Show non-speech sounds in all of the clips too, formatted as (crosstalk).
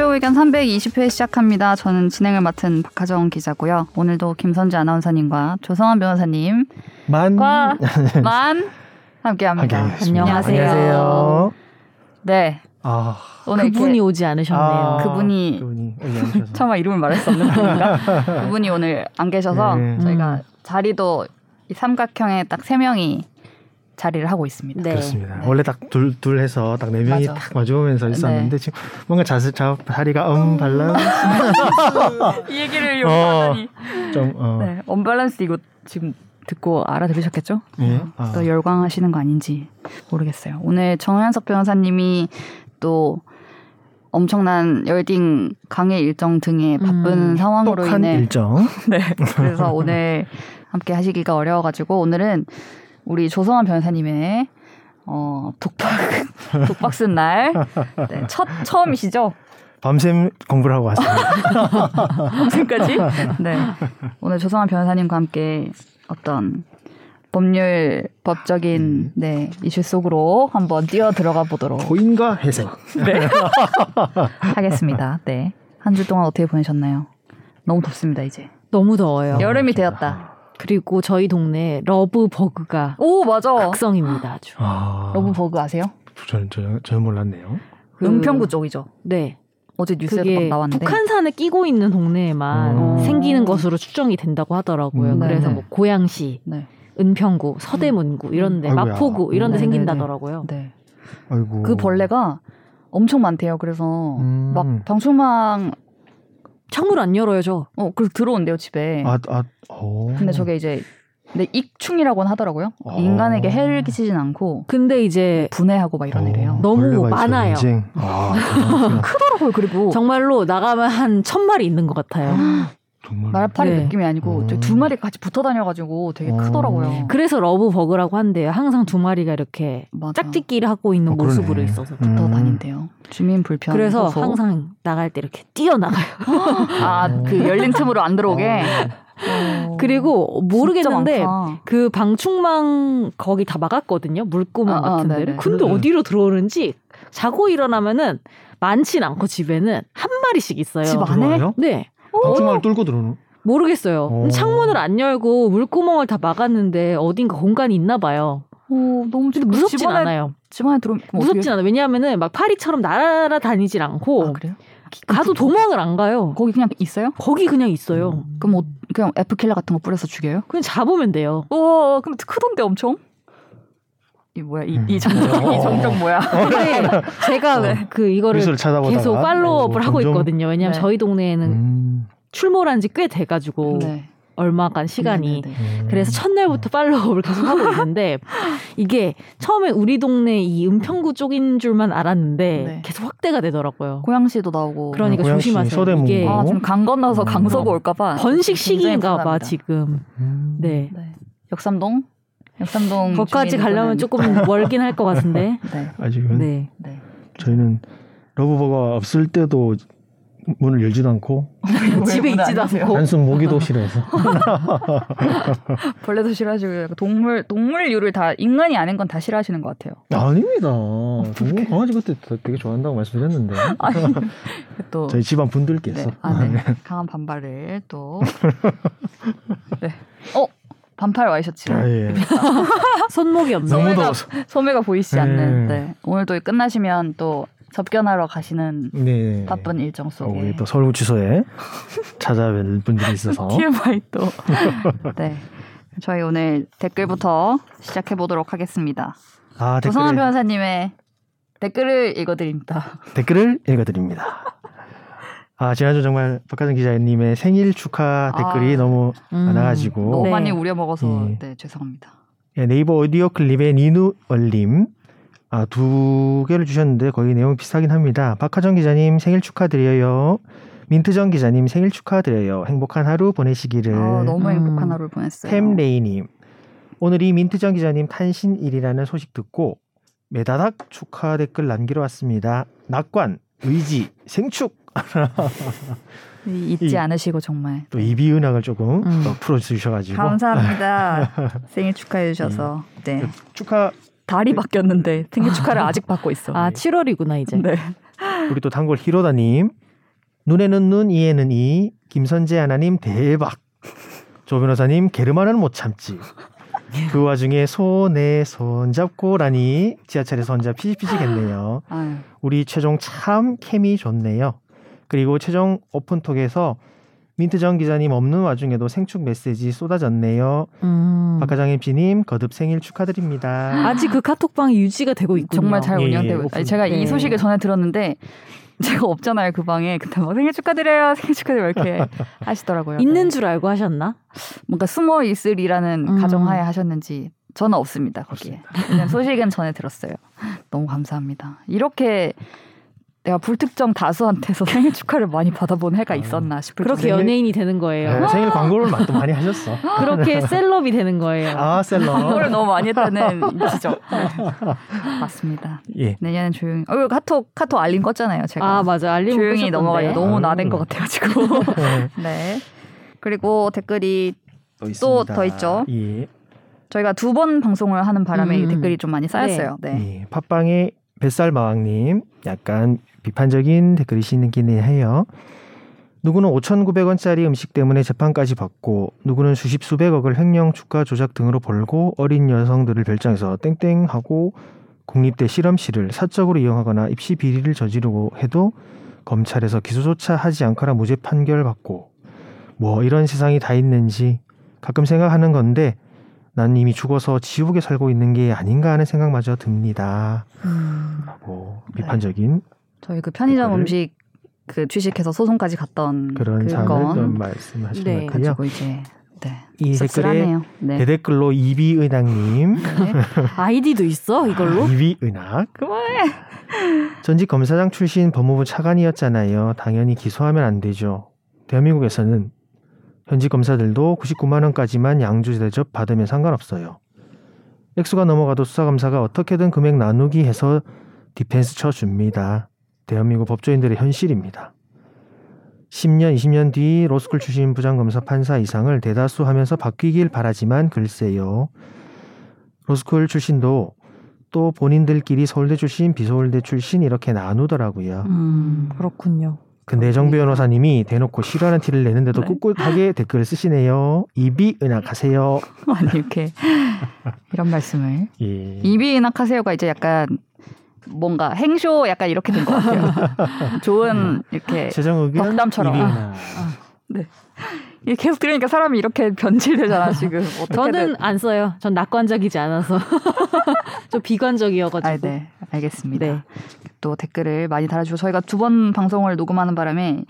최종 의견 320회 시작합니다. 저는 진행을 맡은 박하정 기자고요. 오늘도 김선재 아나운서님과 조성환 변호사님 만, (laughs) 만 함께합니다. 안녕하세요. 안녕하세요. 네. 아, 오늘 그분이 이렇게, 오지 않으셨네요. 아, 그분이, 그분이 차마 이름을 말할 수 없는 분인가? 그분이 오늘 안 계셔서 네. 저희가 음. 자리도 이 삼각형에 딱 세 명이 자리를 하고 있습니다. 네. 그렇습니다. 네. 원래 딱둘둘 해서 딱 네 명이 맞아. 딱 마주보면서 네. 있었는데 네. 지금 뭔가 자세 자 자리가 언밸런스 (laughs) 이 얘기를 요구하다니 어, 좀 어. 네, 언밸런스 이거 지금 듣고 알아들으셨겠죠? 네. 아. 또 열광하시는 거 아닌지 모르겠어요. 오늘 정현석 변호사님이 또 엄청난 열딩 강의 일정 등의 바쁜 음, 상황으로 인해 일정. (laughs) 네. 그래서 오늘 함께 하시기가 어려워가지고 오늘은 우리 조성환 변호사님의 어, 독박 (laughs) 독박 쓴 날. 네, 첫 처음이시죠? 밤샘 공부를 하고 왔습니다. 밤샘까지? 네. 오늘 조성환 변호사님과 함께 어떤 법률 법적인 음. 네 이슈 속으로 한번 뛰어 들어가 보도록 고인과 회생 네 (laughs) 하겠습니다. 네. 한 주 동안 어떻게 보내셨나요? 너무 덥습니다 이제. 너무 더워요. 여름이 되었다. 그리고 저희 동네 love bug가 오 맞아 극성입니다 아주. 아, love bug 아세요? 저는 저, 저 몰랐네요. 그, 은평구 쪽이죠. 네. 어제 뉴스에 나왔는데 북한산을 끼고 있는 동네에만 음. 생기는 것으로 추정이 된다고 하더라고요. 음. 그래서 네. 뭐 고양시, 네. 은평구, 서대문구 음. 이런데 음. 마포구 이런데 네, 생긴다더라고요. 네. 아이고. 그 벌레가 엄청 많대요. 그래서 음. 막 방충망 창문 안 열어요, 저. 어, 그래서 들어온대요, 집에. 아, 아, 오. 근데 저게 이제 네, 익충이라고는 하더라고요. 아. 인간에게 해를 끼치진 않고. 근데 이제 분해하고 막 이런 애래요. 어, 너무 많아요. 아, (laughs) 크더라고요. 그리고 정말로 나가면 한 천 마리 있는 것 같아요. (laughs) 정말 말파리 네. 느낌이 아니고 음. 두 마리 같이 붙어 다녀가지고 되게 음. 크더라고요. 그래서 love bug라고 한대요. 항상 두 마리가 이렇게 맞아. 짝짓기를 하고 있는 어, 모습으로 있어서 붙어 음. 다닌대요. 주민 불편. 그래서 호소. 항상 나갈 때 이렇게 뛰어나가요. (laughs) 아 그 열린 틈으로 안 들어오게. 어. 그리고 모르겠는데 그 방충망 거기 다 막았거든요. 물구멍 아, 아 같은 아, 데를. 근데 음. 어디로 들어오는지 자고 일어나면은 많진 않고 집에는 한 마리씩 있어요. 집 안에? 네. 방충망을 뚫고 들어오는? 모르겠어요. 오. 창문을 안 열고 물구멍을 다 막았는데 어딘가 공간이 있나 봐요. 오, 너무 근데 무섭진 집 안에, 않아요. 집 안에 들어 무섭진 않아. 왜냐하면은 막 파리처럼 날아다니질 않고. 아, 그래요? 가도 도망을 안 가요. 거기 그냥 있어요? 거기 그냥 있어요. 음. 그럼 뭐 그냥 에프킬러 같은 거 뿌려서 죽여요? 그냥 잡으면 돼요. 와, 그럼 크던데 엄청? 이 뭐야 이, 이 정정 이 음. 정정 뭐야? (laughs) 네, 제가 네. 그 이거를 계속 팔로우업을 어, 하고 있거든요. 왜냐하면 네. 저희 동네에는 음. 출몰한 지 꽤 돼가지고 네. 얼마간 시간이 음. 그래서 첫날부터 팔로우업을 계속 하고 있는데 (laughs) 이게 처음에 우리 동네 이 은평구 쪽인 줄만 알았는데 네. 계속 확대가 되더라고요. 고양시도 나오고 그러니까 고양시, 조심하세요. 서대문구. 이게 아, 지금 강 건너서 강서구 올까봐 번식 시기인가 봐 지금. 네. 네. 역삼동 역삼동 거기까지 가려면 조금 (laughs) 멀긴 할 것 같은데. (laughs) 네. 아직은. 네. 네. 저희는 러브버가 없을 때도 문을 열지도 않고 (laughs) 집에 있지도 않고 단순 모기도 싫어해서 벌레도 싫어하시고 동물 동물류를 다 인간이 아닌 건 다 싫어하시는 것 같아요. 아닙니다. 동물 강아지 그때 되게 좋아한다고 말씀드렸는데 아니, 또 저희 집안 분들께서 네. 아, 네. 강한 반발을 또 네. 어 반팔 와이셔츠. 아, 예. (laughs) 손목이 없는. 너무 더워서. 소매가 보이지 않는. 네. 네. 오늘 또 끝나시면 또 접견하러 가시는 네. 바쁜 일정 속에 어, 또 서울구치소에 찾아뵐 분들이 있어서 (laughs) TMI 또. (laughs) 네. 저희 오늘 댓글부터 시작해 보도록 하겠습니다. 아, 조성환 변호사님의 댓글을 읽어드립니다. 댓글을 읽어드립니다. 아, 지난주 정말 박하정 기자님의 생일 축하 댓글이 아, 너무 음, 많아가지고. 너무 네. 많이 우려먹어서, 네. 네, 죄송합니다. 네, 네이버 오디오 클립의 니누얼님. 아, 두 개를 주셨는데 거의 내용 비슷하긴 합니다. 박하정 기자님 생일 축하드려요. 민트정 기자님 생일 축하드려요. 행복한 하루 보내시기를. 아, 너무 행복한 음. 하루를 보냈어요. 템레이님. 오늘 이 민트정 기자님 탄신일이라는 소식 듣고 메다닥 축하 댓글 남기러 왔습니다. 낙관, 의지, 생축 잊지 않으시고 정말 또 이비 은학을 조금 음. 풀어주셔가지고 감사합니다. (laughs) 생일 축하해 주셔서 네. 네 축하 달이 바뀌었는데 생일 축하를 아직 받고 있어. 아 7월이구나 이제. 네. 우리 또 단골 히로다님 눈에는 눈, 이에는 이. 김선재 하나님 대박. 조 변호사님 게르만은 못 참지. 그 와중에 손에 손 잡고라니 지하철에서 혼자 피식피식했네요. 우리 최종 참 케미 좋네요. 그리고 최종 오픈톡에서 민트정 기자님 없는 와중에도 생축 메시지 쏟아졌네요. 음. 박하장 MC님 거듭 생일 축하드립니다. 아직 그 카톡방이 유지가 되고 있군요. 정말 잘 운영되고 예, 예. 제가 네. 이 소식을 전해 들었는데 제가 없잖아요 그 방에 근데 막 생일 축하드려요 생일 축하드려요 이렇게 (laughs) 하시더라고요. 있는 네. 줄 알고 하셨나? 뭔가 숨어 있으리라는 음. 가정하에 하셨는지 저는 없습니다 거기에. 그냥 소식은 전해 들었어요. 너무 감사합니다. 이렇게 내가 불특정 다수한테서 (laughs) 생일 축하를 많이 받아본 해가 아. 있었나 싶을 그렇게 생일... 연예인이 되는 거예요. 네, 생일 광고를 또 많이 하셨어. (laughs) 그렇게 셀럽이 되는 거예요. 아 셀럽. 광고를 너무 많이 했다는 (laughs) 지적. 네. 맞습니다. 예. 내년엔 조용히. 어, 카톡 카톡 알림 껐잖아요. 제가. 아 맞아 알림 조용히 넘어가요. 너무 아. 나댄 것 같아가지고. 네. 네. 그리고 댓글이 또 더 있죠. 예. 저희가 두 번 방송을 하는 바람에 음. 댓글이 좀 많이 쌓였어요. 네. 네. 예. 팟빵에 뱃살마왕님 약간 비판적인 댓글이시긴 해요. 누구는 5,900원짜리 음식 때문에 재판까지 받고 누구는 수십 수백억을 횡령 주가 조작 등으로 벌고 어린 여성들을 별장에서 땡땡하고 국립대 실험실을 사적으로 이용하거나 입시 비리를 저지르고 해도 검찰에서 기소조차 하지 않거나 무죄 판결 받고 뭐 이런 세상이 다 있는지 가끔 생각하는 건데 난 이미 죽어서 지옥에 살고 있는 게 아닌가 하는 생각마저 듭니다. 음. 라고 비판적인 네. 저희 그 편의점. 음식 그 취식해서 소송까지 갔던 그런 사안을 말씀하신 네. 것 같고요. 이제 네. 이 댓글에 네. 대댓글로 이비은학님 네. 아이디도 있어 이걸로 이비은학 그만해 전직 검사장 출신 법무부 차관이었잖아요. 당연히 기소하면 안 되죠. 대한민국에서는 현직 검사들도 99만 원까지만 양주 대접 받으면 상관없어요. 액수가 넘어가도 수사검사가 어떻게든 금액 나누기 해서 디펜스 쳐줍니다. 대한민국 법조인들의 현실입니다. 10년, 20년 뒤 로스쿨 출신 부장검사 판사 이상을 대다수 하면서 바뀌길 바라지만 글쎄요. 로스쿨 출신도 또 본인들끼리 서울대 출신, 비서울대 출신 이렇게 나누더라고요. 음, 그렇군요. 근데 정 변호사님이 대놓고 싫어하는 티를 내는데도 네. 꿋꿋하게 (laughs) 댓글을 쓰시네요. 입이 은학하세요. 아니 이렇게 (laughs) 이런 말씀을 예. 입이 은학하세요가 이제 약간 뭔가 행쇼 약간 이렇게 된 것 같아요. (laughs) 좋은 이렇게 덕담처럼. 아, 네. 계속 들으니까 사람이 이렇게 변질되잖아 지금. (laughs) 저는 안 써요. 전 낙관적이지 않아서 (laughs) 좀 비관적이어가지고. 아, 네, 알겠습니다. 네. 또 댓글을 많이 달아주고 저희가 두 번 방송을 녹음하는 바람에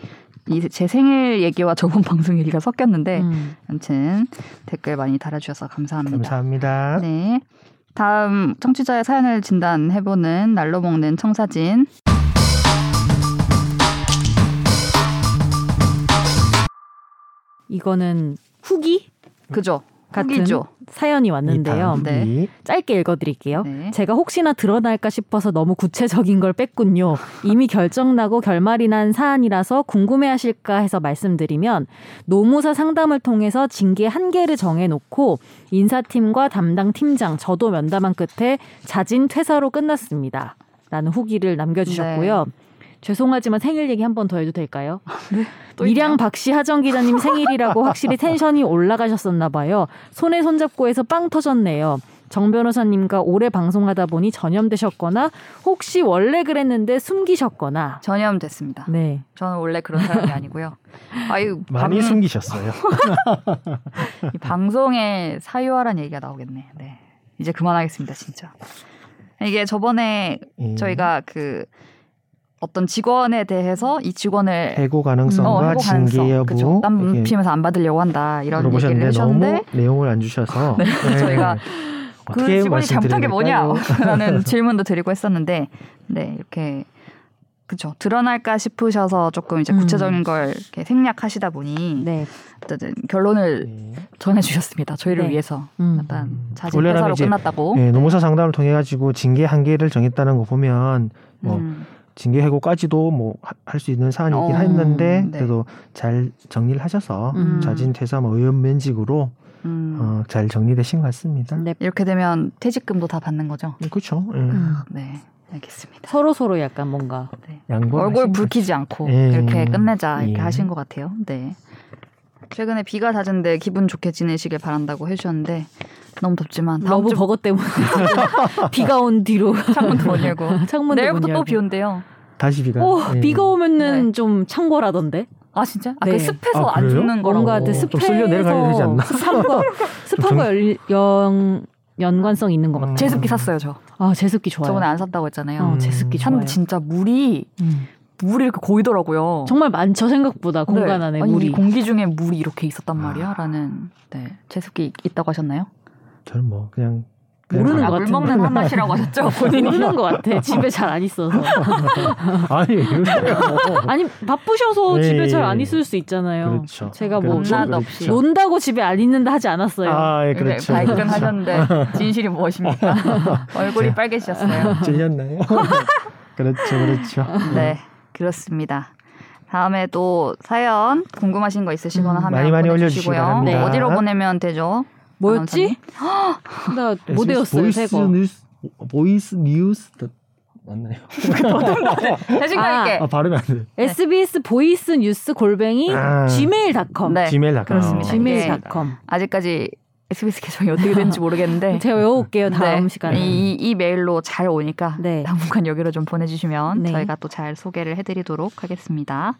이제 생일 얘기와 저번 방송 얘기가 섞였는데 음. 아무튼 댓글 많이 달아주셔서 감사합니다. 감사합니다. 네. 다음 청취자의 사연을 진단해보는 날로 먹는 청사진. 이거는 후기? 그죠. 같은 후기죠. 사연이 왔는데요. 네. 짧게 읽어드릴게요. 네. 제가 혹시나 드러날까 싶어서 너무 구체적인 걸 뺐군요. 이미 결정나고 결말이 난 사안이라서 궁금해하실까 해서 말씀드리면 노무사 상담을 통해서 징계 한계를 정해놓고 인사팀과 담당 팀장 저도 면담한 끝에 자진 퇴사로 끝났습니다. 라는 후기를 남겨주셨고요. 네. 죄송하지만 생일 얘기 한 번 더 해도 될까요? 네. 미량 박씨 하정 기자님 생일이라고 확실히 텐션이 올라가셨었나 봐요. 손에 손잡고 해서 빵 터졌네요. 정 변호사님과 오래 방송하다 보니 전염되셨거나 혹시 원래 그랬는데 숨기셨거나 전염됐습니다. 네, 저는 원래 그런 사람이 아니고요. 아유 많이 방... 숨기셨어요. (laughs) 이 방송에 사유화란 얘기가 나오겠네. 네, 이제 그만하겠습니다, 진짜. 이게 저번에 음. 저희가 그 어떤 직원에 대해서 이 직원을 해고 가능성과 어, 해고 징계 여부 그쵸? 딴 피임에서 안 받으려고 한다 이런 얘기를 하셨는데 너무 내용을 안 주셔서 (laughs) 네. 네. 저희가 그 직원이 잘못한 게 뭐냐라는 질문도 드리고 했었는데 네 이렇게 그렇죠 드러날까 싶으셔서 조금 이제 구체적인 음. 걸 이렇게 생략하시다 보니 네. 어쨌든 결론을 네. 전해주셨습니다 저희를 네. 위해서 음. 약간 자진 회사로 끝났다고 네, 노무사 상담을 통해 가지고 징계 한계를 정했다는 거 보면 뭐 음. 징계 해고까지도 뭐 할 수 있는 사안이긴 어, 했는데 네. 그래도 잘 정리를 하셔서 음. 자진 퇴사 뭐 의원 면직으로 음. 어, 잘 정리되신 것 같습니다. 네. 이렇게 되면 퇴직금도 다 받는 거죠? 네, 그렇죠. 네. 음. 네. 알겠습니다. 서로 서로 약간 뭔가 네. 얼굴 붉히지 않고 예. 이렇게 끝내자 이렇게 예. 하신 것 같아요. 네. 최근에 비가 잦은데 기분 좋게 지내시길 바란다고 해주셨는데 너무 덥지만 다음 주 버거 때문에 (laughs) 비가 온 뒤로 창문도 못 열고 (laughs) 창문 내일부터 또 비 온대요. 다시 비가. 오, 예. 비가 오면은 네. 좀 창궐하던데. 아 진짜? 아, 그 네. 그 습해서 아, 안 죽는 거라고. 뭔가 그 습해서 쓸려 내려가야 되지 않나? 습함과 습함과 연 연관성 있는 것 같아요. 제습기 샀어요 저. 아 제습기 좋아요. 저번에 안 샀다고 했잖아요. 어, 제습기 좋아요. 진짜 물이 음. 물이 이렇게 고이더라고요. 정말 많죠 생각보다 네. 공간 안에 아니, 물이. 공기 중에 물이 이렇게 있었단 말이야라는 네 제습기 있다고 하셨나요? 저는 뭐 그냥 모르는 아, 것 같은데. 물 먹는 한 맛이라고 하셨죠? (laughs) 본인이 모르는 것 같아. 집에 잘 안 있어서. (laughs) 아니 아니 바쁘셔서 네. 집에 잘 안 있을 수 있잖아요. 그렇죠. 제가 뭐 그렇죠. 없이 논다고 집에 안 있는다 하지 않았어요. 아, 예, 그렇죠. 발끈하셨는데 (laughs) 진실이 무엇입니까? 얼굴이 빨개지셨어요. 질렸나요? 그렇죠, 그렇죠. 네, 그렇습니다. 다음에 또 사연 궁금하신 거 있으시거나 음, 하면 많이 많이 올려주시고요. 네. 어디로 보내면 되죠? 뭐였지? 나 못 외웠어요. 새 거. 뉴스, voice news 맞나요? (laughs) 자신감 있게. 아, 발음이 안 돼. SBS voice news 골뱅이 아, gmail.com. 네. gmail.com. 그렇습니다. gmail.com. 아직까지 SBS 계정이 어떻게 되는지 모르겠는데 (laughs) 제가 외워올게요 다음 네. 시간에 이, 이 메일로 잘 오니까 네. 당분간 여기로 좀 보내주시면 네. 저희가 또 잘 소개를 해드리도록 하겠습니다.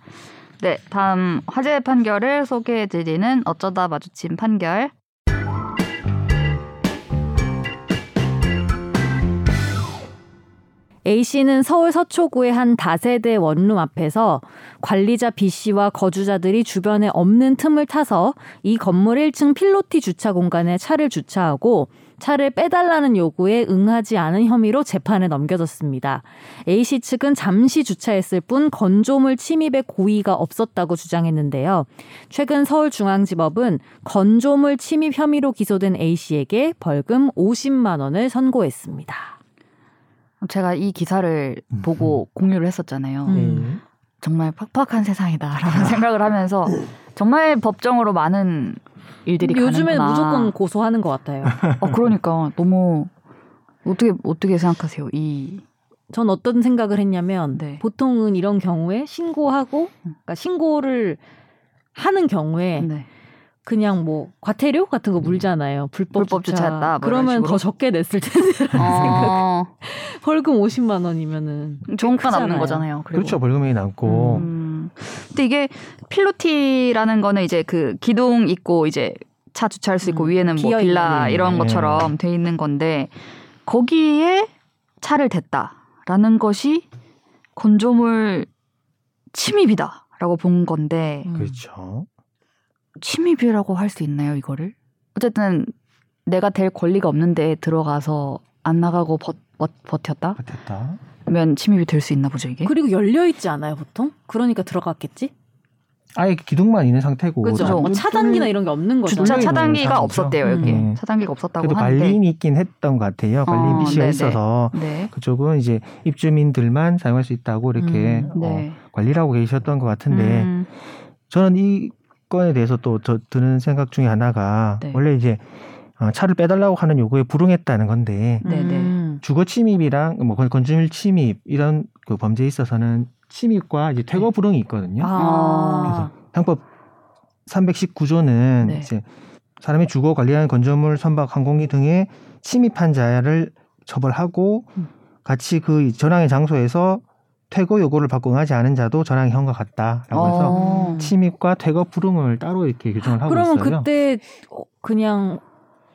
네 다음 화제 판결을 소개해드리는 어쩌다 마주친 판결 A씨는 서울 서초구의 한 다세대 원룸 앞에서 관리자 B씨와 거주자들이 주변에 없는 틈을 타서 이 건물 1층 필로티 주차 공간에 차를 주차하고 차를 빼달라는 요구에 응하지 않은 혐의로 재판에 넘겨졌습니다. A씨 측은 잠시 주차했을 뿐 건조물 침입의 고의가 없었다고 주장했는데요. 최근 서울중앙지법은 건조물 침입 혐의로 기소된 A씨에게 벌금 50만 원을 선고했습니다. 제가 이 기사를 음. 보고 공유를 했었잖아요. 음. 정말 팍팍한 세상이다라는 생각을 하면서 정말 법정으로 많은 일들이 요즘에 가는구나. 무조건 고소하는 것 같아요. 어, 그러니까 너무 어떻게 어떻게 생각하세요? 이 전 어떤 생각을 했냐면 네. 보통은 이런 경우에 신고하고 그러니까 신고를 하는 경우에 네. 그냥 뭐 과태료 같은 거 물잖아요. 불법, 불법 주차. 주차했다. 뭐 그러면 더 적게 냈을 텐데라는 어. 생각. (laughs) 벌금 50만 원이면은 종가 남는 거잖아요. 그리고. 그렇죠. 벌금이 남고. 음. 근데 이게 필로티라는 거는 이제 그 기둥 있고 이제 차 주차할 수 있고 음. 위에는 뭐 빌라 이런 것처럼 돼 있는 건데 거기에 차를 댔다라는 것이 건조물 침입이다라고 본 건데. 음. 그렇죠. 침입이라고 할 수 있나요, 이거를? 어쨌든 내가 될 권리가 없는데 들어가서 안 나가고 버, 버, 버텼다? 버텼다. 면 침입이 될 수 있나 보죠, 이게? 그리고 열려 있지 않아요, 보통? 그러니까 들어갔겠지? 아예 기둥만 있는 상태고 그렇죠. 뭐 차단기나 이런 게 없는 거죠. 주차 차단기가 없었대요 여기. 음. 차단기가 없었다고 그래도 하는데. 관리인이 있긴 했던 것 같아요. 관리인 어, PC가. 있어서 네. 그쪽은 이제 입주민들만 사용할 수 있다고 이렇게 음, 네. 어, 관리를 하고 계셨던 것 같은데 음. 저는 이 건에 대해서 또 저 드는 생각 중에 하나가 네. 원래 이제 어, 차를 빼달라고 하는 요구에 불응했다는 건데 네네. 네. 음. 주거 침입이랑 뭐 건축물 침입 이런 그 범죄에 있어서는 침입과 이제 퇴거 네. 불응이 있거든요. 아. 그래서 형법 319조는 네. 이제 사람이 주거 관리하는 건축물 선박 항공기 등에 침입한 자를 처벌하고 음. 같이 그 전항의 장소에서 퇴거 요구를 받고 응하지 않은 자도 전항의 형과 같다라고 해서 어. 침입과 퇴거 불응을 따로 이렇게 규정을 하고 그러면 있어요. 그러면 그때 그냥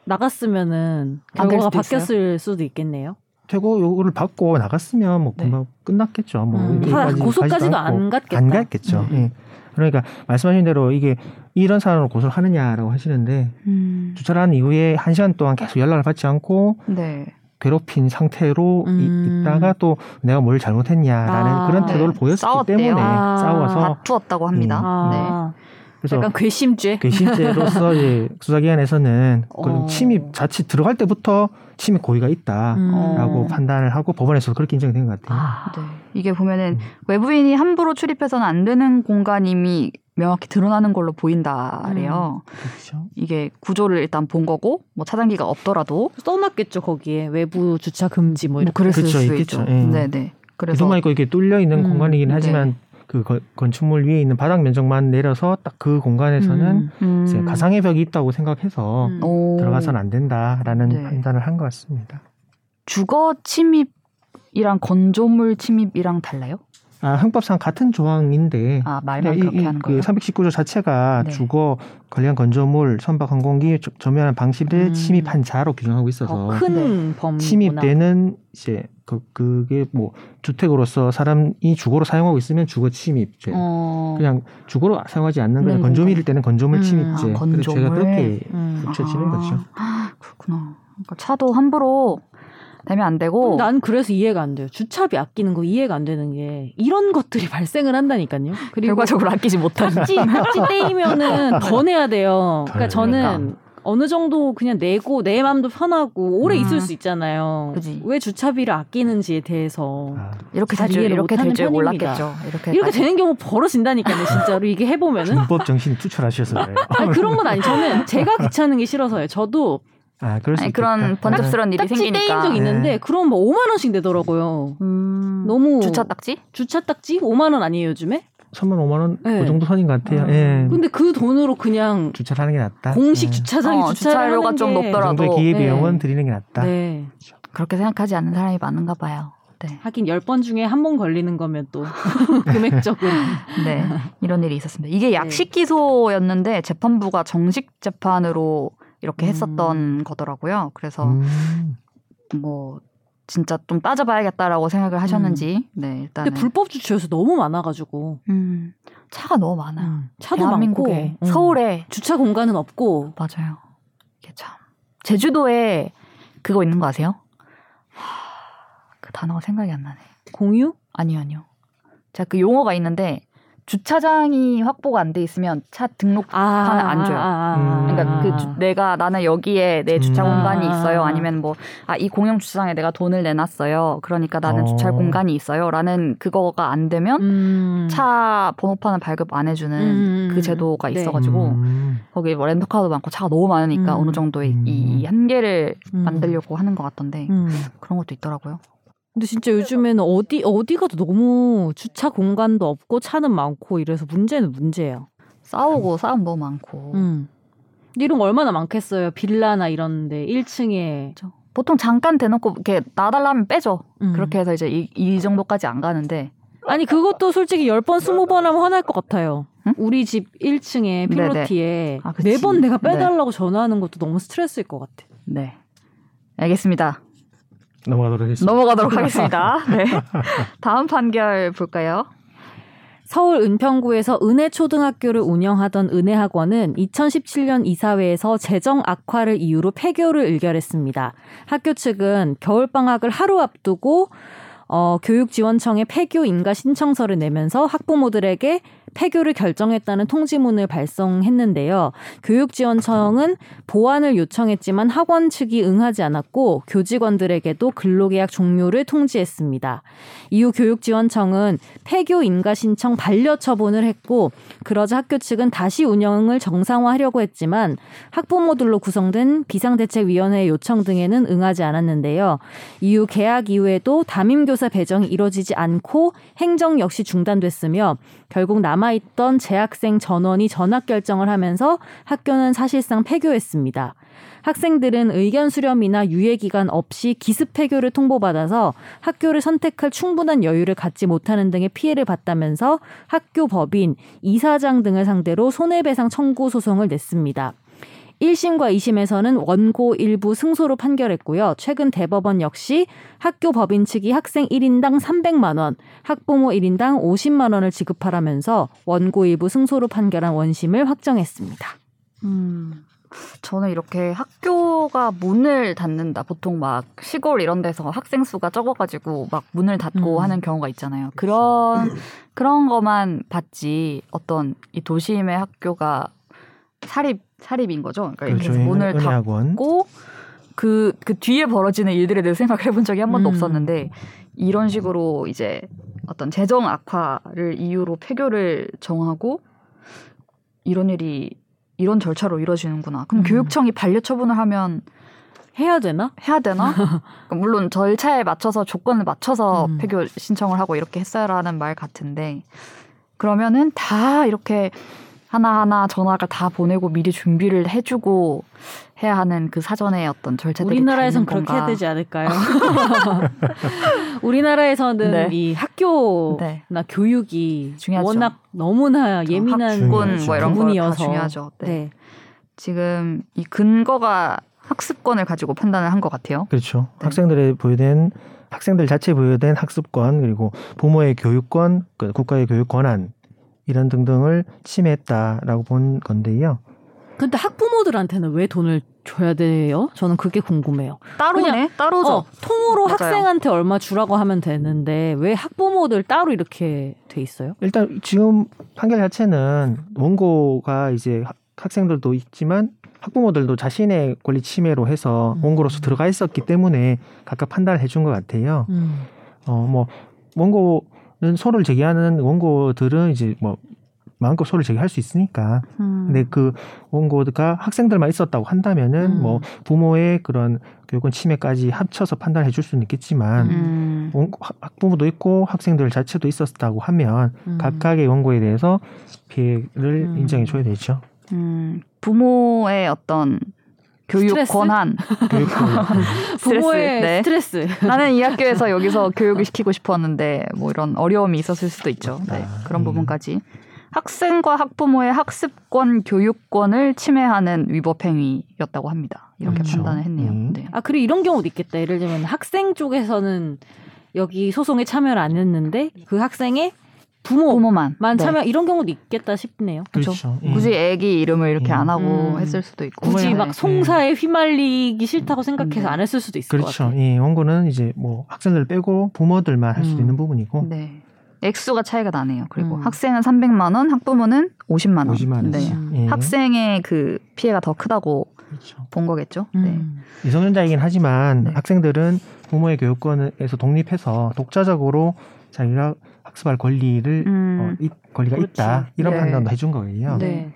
나갔으면은 결과가 바뀌었을 수도 있겠네요. 퇴거 요구를 받고 나갔으면 뭐 금방 네. 끝났겠죠. 뭐 음, 고소까지도 안 갔겠다. 안 갔겠죠. 음. 예. 그러니까 말씀하신 대로 이게 이런 사안으로 고소를 하느냐라고 하시는데 음. 주차를 한 이후에 한 시간 동안 계속 연락을 받지 않고 네. 괴롭힌 상태로 음. 있다가 또 내가 뭘 잘못했냐라는 아, 그런 태도를 네. 보였기 싸웠대요. 때문에 아, 싸워서 다투었다고 합니다. 음. 아. 네. 그래서 약간 괘씸죄. 괘씸죄로서 이제 (laughs) 수사기관에서는 어. 침입 자칫 들어갈 때부터 침입 고의가 있다라고 음. 판단을 하고 법원에서 그렇게 인정된 것 같아요. 아, 네. 이게 보면은 음. 외부인이 함부로 출입해서는 안 되는 공간임이 명확히 드러나는 걸로 보인다래요. 음. 그렇죠. 이게 구조를 일단 본 거고 뭐 차단기가 없더라도 써놨겠죠 거기에 외부 주차 금지 뭐, 뭐 이렇게 뭐 그랬을 그렇죠, 수 있겠죠. 있죠. 예. 네네. 그래서 이동만 있고 이렇게 뚫려 있는 음, 공간이긴 하지만 네. 그 건축물 위에 있는 바닥 면적만 내려서 딱 그 공간에서는 음, 음. 가상의 벽이 있다고 생각해서 음. 들어가서는 안 된다라는 네. 판단을 한 것 같습니다. 주거 침입이랑 건조물 침입이랑 달라요? 아, 형법상 같은 조항인데 아, 말만 그렇게 하는 그 거예요? 그 319조 자체가 네. 주거 관련 건조물, 선박, 항공기 점유하는 방식을 음. 침입한 자로 규정하고 있어서 어, 큰 범. 침입되는 이제 그 그게 뭐 주택으로서 사람이 주거로 사용하고 있으면 주거 침입죄. 어. 그냥 주거로 사용하지 않는 그냥 건조물일 때는 건조물 음. 침입죄. 아, 건조물. 그래서 제가 그렇게 음. 붙여지는 아. 거죠. 그렇구나. 그러니까 차도 함부로 되면 안 되고. 난 그래서 이해가 안 돼요. 주차비 아끼는 거 이해가 안 되는 게 이런 것들이 (laughs) 발생을 한다니까요. 그리고 결과적으로 아끼지 못하는. 합지 합지 떼이면은 (laughs) 더 내야 돼요. 그러니까 저는. 어느 정도 그냥 내고 내 마음도 편하고 오래 음. 있을 수 있잖아요. 그치. 왜 주차비를 아끼는지에 대해서 아. 이렇게 잘 이해를 이렇게 될줄 몰랐겠죠. 이렇게 이렇게 되는 경우 벌어진다니까요. 진짜로 이게 해보면은 준법 정신 투철하셔서 그래요. 아니, 그런 건 아니. 저는 제가 귀찮은 게 싫어서요. 저도 아, 그럴 수 아니, 그런 번잡스러운 일이 생기니까. 떼인 적 있는데 네. 그럼 뭐 5만 원씩 내더라고요. 음, 너무 주차 딱지? 주차 딱지 5만 원 아니에요 요즘에? 3만 5만 원? 네. 그 정도 선인 것 같아요. 음. 예. 근데 그 돈으로 그냥 주차를 하는 게 낫다. 공식 예. 주차장에 어, 주차료가 좀 높더라도 그 기회 비용은 네. 드리는 게 낫다. 네. 그렇죠. 그렇게 생각하지 않는 사람이 많은가 봐요. 네. 하긴 10번 중에 한 번 걸리는 거면 또 (laughs) 금액적으로 네. 이런 일이 있었습니다. 이게 약식 기소였는데 재판부가 정식 재판으로 이렇게 했었던 음. 거더라고요. 그래서 음. 뭐 진짜 좀 따져봐야겠다라고 생각을 하셨는지. 음. 네, 일단. 근데 불법 주차요소 너무 많아가지고. 음. 차가 너무 많아요. 음. 차도 많고 음. 서울에 주차 공간은 없고. 맞아요. 이게 참 제주도에 그거 있는 거 아세요? 하, 그 단어가 생각이 안 나네. 공유? 아니요, 아니요. 제가 그 용어가 있는데 주차장이 확보가 안 돼 있으면 차 등록판을 아, 안 줘요. 아, 아, 아. 그러니까 그 주, 내가 나는 여기에 내 주차 음. 공간이 있어요. 아니면 뭐 아 이 공영 주차장에 내가 돈을 내놨어요. 그러니까 나는 어. 주차할 공간이 있어요.라는 그거가 안 되면 음. 차 번호판을 발급 안 해주는 음. 그 제도가 네. 있어가지고 음. 거기 뭐 렌터카도 많고 차가 너무 많으니까 음. 어느 정도의 이 한계를 만들려고 하는 것 같던데 그런 것도 있더라고요. 근데 진짜 요즘에는 어디 어디 가도 너무 주차 공간도 없고 차는 많고 이래서 문제는 문제예요. 싸우고 싸움 너무 많고. 음. 이런 거 얼마나 많겠어요. 빌라나 이런데 1층에 그렇죠. 보통 잠깐 대놓고 이렇게 나달라면 빼죠. 음. 그렇게 해서 이제 이, 이, 정도까지 안 가는데. 아니 그것도 솔직히 10번 20번 하면 화날 것 같아요. 응? 우리 집 1층에 필로티에 아, 매번 내가 네. 빼달라고 네. 전화하는 것도 너무 스트레스일 것 같아. 네. 알겠습니다. 넘어가도록 하겠습니다. 넘어가도록 하겠습니다. 네. 다음 판결 볼까요? 서울 은평구에서 은혜초등학교를 운영하던 은혜학원은 2017년 이사회에서 재정 악화를 이유로 폐교를 의결했습니다. 학교 측은 겨울방학을 하루 앞두고 어, 교육지원청에 폐교 인가 신청서를 내면서 학부모들에게 폐교를 결정했다는 통지문을 발송했는데요. 교육지원청은 보완을 요청했지만 학원 측이 응하지 않았고 교직원들에게도 근로계약 종료를 통지했습니다. 이후 교육지원청은 폐교 인가 신청 반려 처분을 했고 그러자 학교 측은 다시 운영을 정상화하려고 했지만 학부모들로 구성된 비상대책위원회 요청 등에는 응하지 않았는데요. 이후 계약 이후에도 담임 교사 배정이 이뤄지지 않고 행정 역시 중단됐으며 결국 남아있던 재학생 전원이 전학 결정을 하면서 학교는 사실상 폐교했습니다. 학생들은 의견 수렴이나 유예 기간 없이 기습 폐교를 통보받아서 학교를 선택할 충분한 여유를 갖지 못하는 등의 피해를 봤다면서 학교 법인, 이사장 등을 상대로 손해배상 청구 소송을 냈습니다. 1심과 2심에서는 원고 일부 승소로 판결했고요. 최근 대법원 역시 학교 법인 측이 학생 1인당 300만 원, 학부모 1인당 50만 원을 지급하라면서 원고 일부 승소로 판결한 원심을 확정했습니다. 음. 저는 이렇게 학교가 문을 닫는다. 보통 막 시골 이런 데서 학생 수가 적어가지고 막 문을 닫고 음. 하는 경우가 있잖아요. 그런 그런 것만 봤지 어떤 이 도심의 학교가 사립 사립인 거죠. 그러니까 그렇죠. 이렇게 문을 닫고 그, 그 뒤에 벌어지는 일들에 대해서 생각을 해본 적이 한 번도 음. 없었는데 이런 식으로 이제 어떤 재정 악화를 이유로 폐교를 정하고 이런 일이 이런 절차로 이루어지는구나. 그럼 음. 교육청이 반려 처분을 하면 해야 되나? 해야 되나? (laughs) 그러니까 물론 절차에 맞춰서 조건을 맞춰서 음. 폐교 신청을 하고 이렇게 했어야라는 말 같은데 그러면은 다 이렇게 하나하나 전화가 다 보내고 미리 준비를 해주고 해야 하는 그 사전에 어떤 절차들이 우리나라에선 그렇게 해야 되지 않을까요? (laughs) 우리나라에서는 네. 이 학교나 네. 교육이 중요하죠. 워낙 너무나 예민한 뭐 이런 부분이어서 중요하죠. 네. 네. 지금 이 근거가 학습권을 가지고 판단을 한 것 같아요. 그렇죠. 네. 학생들의 보유된 학생들 자체에 부여된 학습권 그리고 부모의 교육권, 그 국가의 교육 권한 이런 등등을 침해했다라고 본 건데요. 근데 학부모들한테는 왜 돈을 줘야 돼요? 저는 그게 궁금해요. 따로네? 따로죠. 어, 통으로 맞아요. 학생한테 얼마 주라고 하면 되는데 왜 학부모들 따로 이렇게 돼 있어요? 일단 지금 판결 자체는 원고가 이제 학생들도 있지만 학부모들도 자신의 권리 침해로 해서 음. 원고로서 들어가 있었기 때문에 각각 판단을 해준 것 같아요. 음. 어뭐 원고는 소를 제기하는 원고들은 이제 뭐 마음껏 소를 제기할 수 있으니까. 음. 근데 그 원고가 학생들만 있었다고 한다면은 음. 뭐 부모의 그런 교육권 침해까지 합쳐서 판단해 줄 수는 있겠지만 음. 학부모도 있고 학생들 자체도 있었다고 하면 음. 각각의 원고에 대해서 피해를 음. 인정해 줘야 되죠. 음, 부모의 어떤 교육 스트레스? 권한, (laughs) 교육 (laughs) 부모의 네. 스트레스. 나는 이 학교에서 여기서 교육을 시키고 싶었는데 뭐 이런 어려움이 있었을 수도 있죠. 네, 아, 그런 음. 부분까지 학생과 학부모의 학습권, 교육권을 침해하는 위법 행위였다고 합니다. 이렇게 그렇죠. 판단을 했네요. 음. 네. 아 그리고 이런 경우도 있겠다. 예를 들면 학생 쪽에서는 여기 소송에 참여를 안 했는데 그 학생의 부모 부모만 만 네. 참여 이런 경우도 있겠다 싶네요. 그렇죠. 그렇죠. 음. 굳이 애기 이름을 이렇게 음. 안 하고 음. 했을 수도 있고 굳이 막 송사에 휘말리기 싫다고 생각해서 음. 안 했을 수도 있을 그렇죠. 것 같아요. 이 원고는 이제 뭐 학생들 빼고 부모들만 할 수도 음. 있는 부분이고. 네. 액수가 차이가 나네요. 그리고 음. 학생은 300만 원, 학부모는 50만 원. 50만 원. 네. 예. 학생의 그 피해가 더 크다고 그렇죠. 본 거겠죠. 네. 미성년자이긴 하지만 네. 학생들은 부모의 교육권에서 독립해서 독자적으로 자기가 학습할 권리를 음. 어, 이, 권리가 그렇지. 있다 이런 네. 판단도 해준 거예요. 네.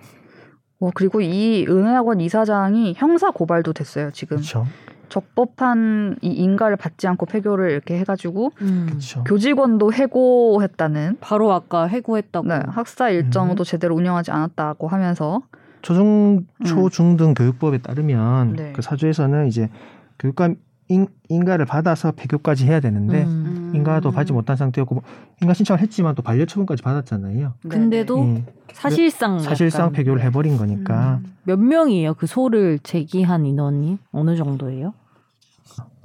어, 그리고 이 은혜학원 이사장이 형사 고발도 됐어요 지금. 그렇죠. 적법한 이 인가를 받지 않고 폐교를 이렇게 해가지고 음. 교직원도 해고했다는. 바로 아까 해고했다고. 네, 학사 일정도 음. 제대로 운영하지 않았다고 하면서. 초중 초중등 음. 교육법에 따르면 네. 그 사주에서는 이제 교육감 인, 인가를 받아서 폐교까지 해야 되는데 음. 인가도 받지 못한 상태였고 뭐 인가 신청을 했지만 또 반려 처분까지 받았잖아요. 근데도 예. 사실상 사실상 폐교를 해버린 거니까 음. 몇 명이에요? 그 소를 제기한 인원이 어느 정도예요?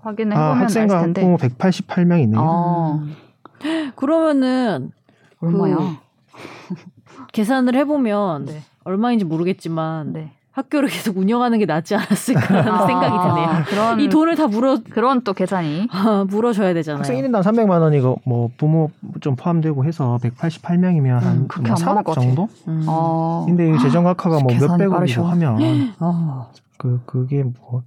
확인해 보면 아, 학생과 학부모 188명이네요. 아. 그러면은 얼마야? 그 (laughs) 계산을 해보면 네. 얼마인지 모르겠지만 네. 학교를 계속 운영하는 게 낫지 않았을까라는 아, 생각이 드네요. 그런, 이 돈을 다 물어 그런 또 계산이 아, 물어줘야 되잖아요. 학생 1인당 300만 원이고 뭐 부모 좀 포함되고 해서 188명이면 한 음, 그렇게 뭐 3억 정도? 음. 아, 근데 재정학과가 뭐 몇백억이고 하면 아. 그 그게 뭐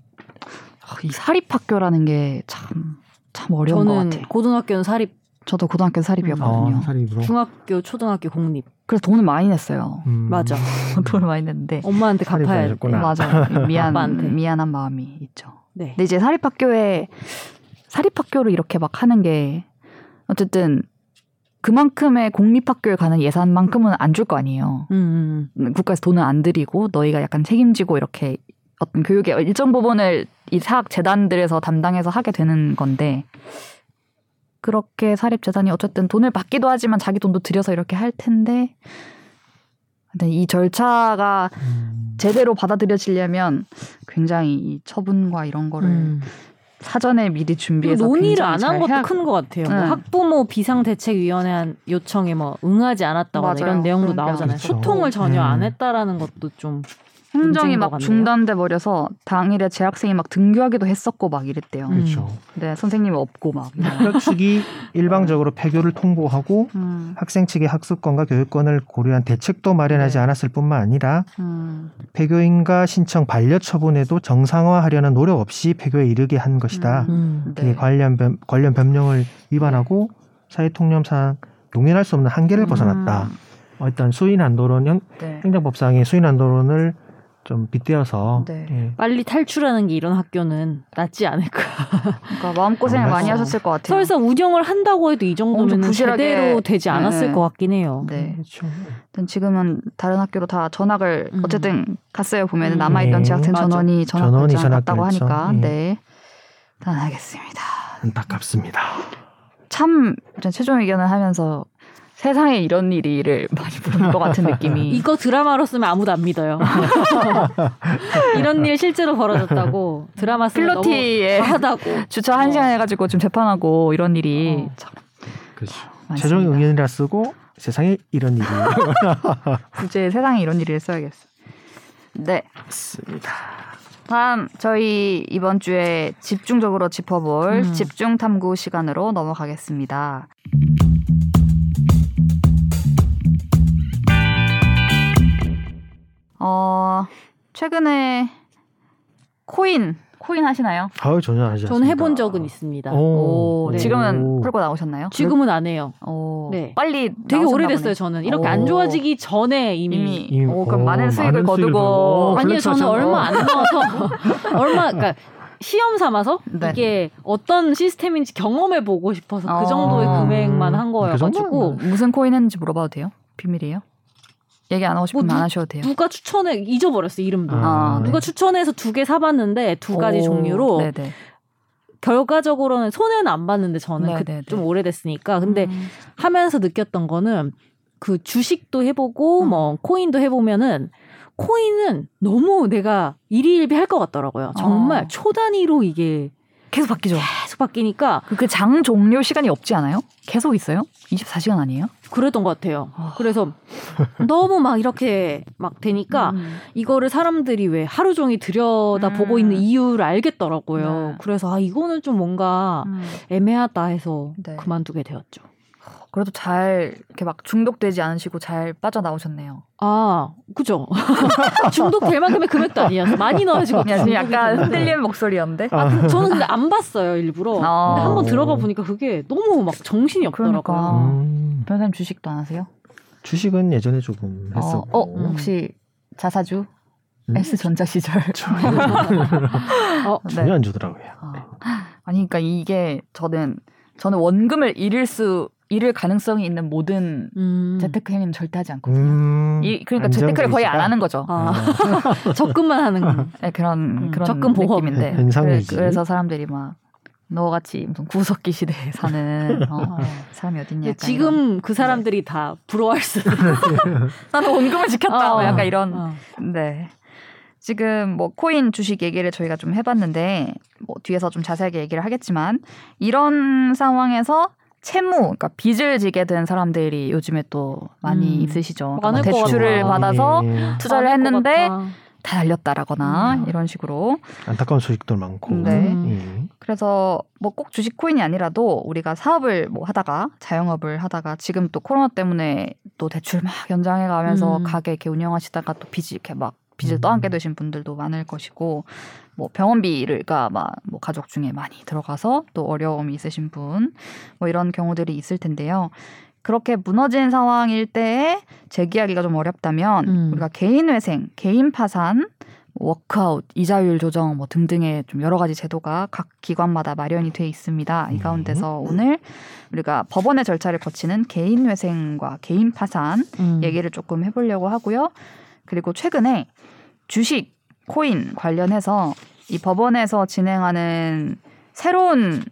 이 사립학교라는 게 참참 어려운 것 같아요. 고등학교는 사립 저도 고등학교 사립이었거든요. 아, 사립으로. 중학교, 초등학교 공립. 그래서 돈을 많이 냈어요. 음. 맞아. (laughs) 돈을 많이 냈는데 엄마한테 갚아야 돼. 맞아. (laughs) 미안 미안한 마음이 있죠. 네. 근데 이제 사립학교에 사립학교를 이렇게 막 하는 게 어쨌든 그만큼의 공립학교에 가는 예산만큼은 안 줄 거 아니에요. 음, 음. 국가에서 돈을 안 들이고 너희가 약간 책임지고 이렇게 어떤 교육의 일정 부분을 이 사학 재단들에서 담당해서 하게 되는 건데 그렇게 사립재단이 어쨌든 돈을 받기도 하지만 자기 돈도 들여서 이렇게 할 텐데 근데 이 절차가 음. 제대로 받아들여지려면 굉장히 이 처분과 이런 거를 음. 사전에 미리 준비해서 논의를 안 한 것도 큰 것 같아요. 뭐 네. 뭐 학부모 비상대책위원회 요청에 뭐 응하지 않았다거나 맞아요. 이런 내용도 나오잖아요. 그렇죠. 소통을 전혀 음. 안 했다라는 것도 좀 행정이 막 중단돼 버려서 당일에 재학생이 막 등교하기도 했었고 막 이랬대요. 그렇죠. 네, 선생님이 없고 막. 학교 측이 일방적으로 폐교를 통보하고 음. 학생 측의 학습권과 교육권을 고려한 대책도 마련하지 네. 않았을 뿐만 아니라 음. 폐교인가 신청 반려 처분에도 정상화하려는 노력 없이 폐교에 이르게 한 것이다. 음. 음. 네. 관련 변, 관련 법령을 위반하고 사회 통념상 용인할 수 없는 한계를 음. 벗어났다. 일단 수인 한도론 네. 행정법상의 수인 한도론을 좀 빗대어서 네. 예. 빨리 탈출하는 게 이런 학교는 낫지 않을까. 그러니까 마음 고생을 많이 하셨을 것 같아요. 설사 운영을 한다고 해도 이 정도면 제대로 되지 않았을 네. 것 같긴 해요. 네. 그렇죠. 지금은 다른 학교로 다 전학을 음. 어쨌든 갔어요. 보면 은 음. 남아있던 네. 재학생 전원이 전학 전원이 갔다고 하니까 네. 네. 단하겠습니다. 안타깝습니다. 참 최종 의견을 하면서 세상에 이런 일이를 많이 보는 것 같은 (laughs) 느낌이. 이거 드라마로 쓰면 아무도 안 믿어요. (laughs) 이런 일 실제로 벌어졌다고 드라마 쓰면 필로티에 하다고 (laughs) 주차 한 시간 해가지고 좀 재판하고 이런 일이 어. 참. 그렇죠. 최종 의견이라 쓰고 세상에 이런 일이. 굳이 세상에 이런 일을 써야겠어. 네. 맞습니다. 다음 저희 이번 주에 집중적으로 짚어볼 음. 집중 탐구 시간으로 넘어가겠습니다. 어, 최근에 코인 코인 하시나요? 아 전혀 하지 저는 해본 적은 있습니다. 오, 네. 지금은 풀고 나오셨나요? 지금은 안 해요. 오, 네. 빨리 되게 오래됐어요. 보네. 저는 이렇게 오. 안 좋아지기 전에 이미, 이미 오, 그럼 오, 많은 수익을 많은 거두고 아니요 저는 얼마 안 나와서 (laughs) 얼마 그러니까 시험 삼아서 네. 이게 어떤 시스템인지 경험해 보고 싶어서 그 아. 정도의 금액만 한그 거여가지고 그 무슨 코인 했는지 물어봐도 돼요? 비밀이에요? 얘기 안 하고 싶으면 뭐 안 하셔도 돼요. 누가 추천해 잊어버렸어 이름도. 아, 누가 네. 추천해서 두 개 사봤는데 두 가지 오, 종류로 네네. 결과적으로는 손해는 안 봤는데 저는 그 좀 오래됐으니까 근데 음. 하면서 느꼈던 거는 그 주식도 해보고 음. 뭐 코인도 해보면은 코인은 너무 내가 일희일비 할 것 같더라고요. 정말 어. 초 단위로 이게 계속 바뀌죠. 계속 바뀌니까 그 장 종료 시간이 없지 않아요? 계속 있어요? 24시간 아니에요? 그랬던 것 같아요. 어. 그래서 너무 막 이렇게 막 되니까 음. 이거를 사람들이 왜 하루 종일 들여다 보고 음. 있는 이유를 알겠더라고요. 네. 그래서 아 이거는 좀 뭔가 음. 애매하다 해서 네. 그만두게 되었죠. 그래도 잘 이렇게 막 중독되지 않으시고 잘 빠져나오셨네요. 아, 그죠. (laughs) 중독될 만큼의 금액도 아니었어. 많이 넣어가지고. 약간 흔들리는 목소리였는데. 아, 그, 저는 근데 안 봤어요, 일부러. 아. 근데 한번 들어가 보니까 그게 너무 막 정신이 없더라고요. 그러니까. 음. 변호사님 주식도 안 하세요? 주식은 예전에 조금 했었고. 어, 어 혹시 자사주? 음? S전자 시절. 어, (laughs) 전혀 안 주더라고요. 어. 아니, 그러니까 이게 저는 저는 원금을 잃을 수 잃을 가능성이 있는 모든 음. 재테크 행위는 절대 하지 않거든요. 음. 이, 그러니까 재테크를 거의 안 하는 거죠. 아. (laughs) 적금만 하는 거. 네, 그런 음. 그런 적금 보험인데. 그래, 그래서 사람들이 막 너같이 무슨 구석기 시대에 사는 어, (laughs) 사람이 어딨냐. 지금 이런. 그 사람들이 네. 다 부러워할 수. (laughs) 나는 원금을 지켰다. 어, 약간 이런. 어. 네. 지금 뭐 코인 주식 얘기를 저희가 좀 해봤는데 뭐 뒤에서 좀 자세하게 얘기를 하겠지만 이런 상황에서 채무, 그러니까 빚을 지게 된 사람들이 요즘에 또 많이 음. 있으시죠. 그러니까 대출을 받아서 예. 투자를 했는데 다 날렸다라거나 음. 이런 식으로 안타까운 소식도 많고. 네. 음. 그래서 뭐 꼭 주식 코인이 아니라도 우리가 사업을 뭐 하다가 자영업을 하다가 지금 또 코로나 때문에 또 대출 막 연장해 가면서 음. 가게 이렇게 운영하시다가 또 빚이 이렇게 막 빚을 음. 떠안게 되신 분들도 많을 것이고 뭐 병원비가 막뭐 가족 중에 많이 들어가서 또 어려움이 있으신 분 뭐 이런 경우들이 있을 텐데요. 그렇게 무너진 상황일 때에 재기하기가 좀 어렵다면 음. 우리가 개인 회생, 개인 파산, 워크아웃, 이자율 조정 뭐 등등의 좀 여러 가지 제도가 각 기관마다 마련이 돼 있습니다. 이 음. 가운데서 음. 오늘 우리가 법원의 절차를 거치는 개인 회생과 개인 파산 음. 얘기를 조금 해보려고 하고요. 그리고 최근에 주식, 코인 관련해서 이 법원에서 진행하는 새로운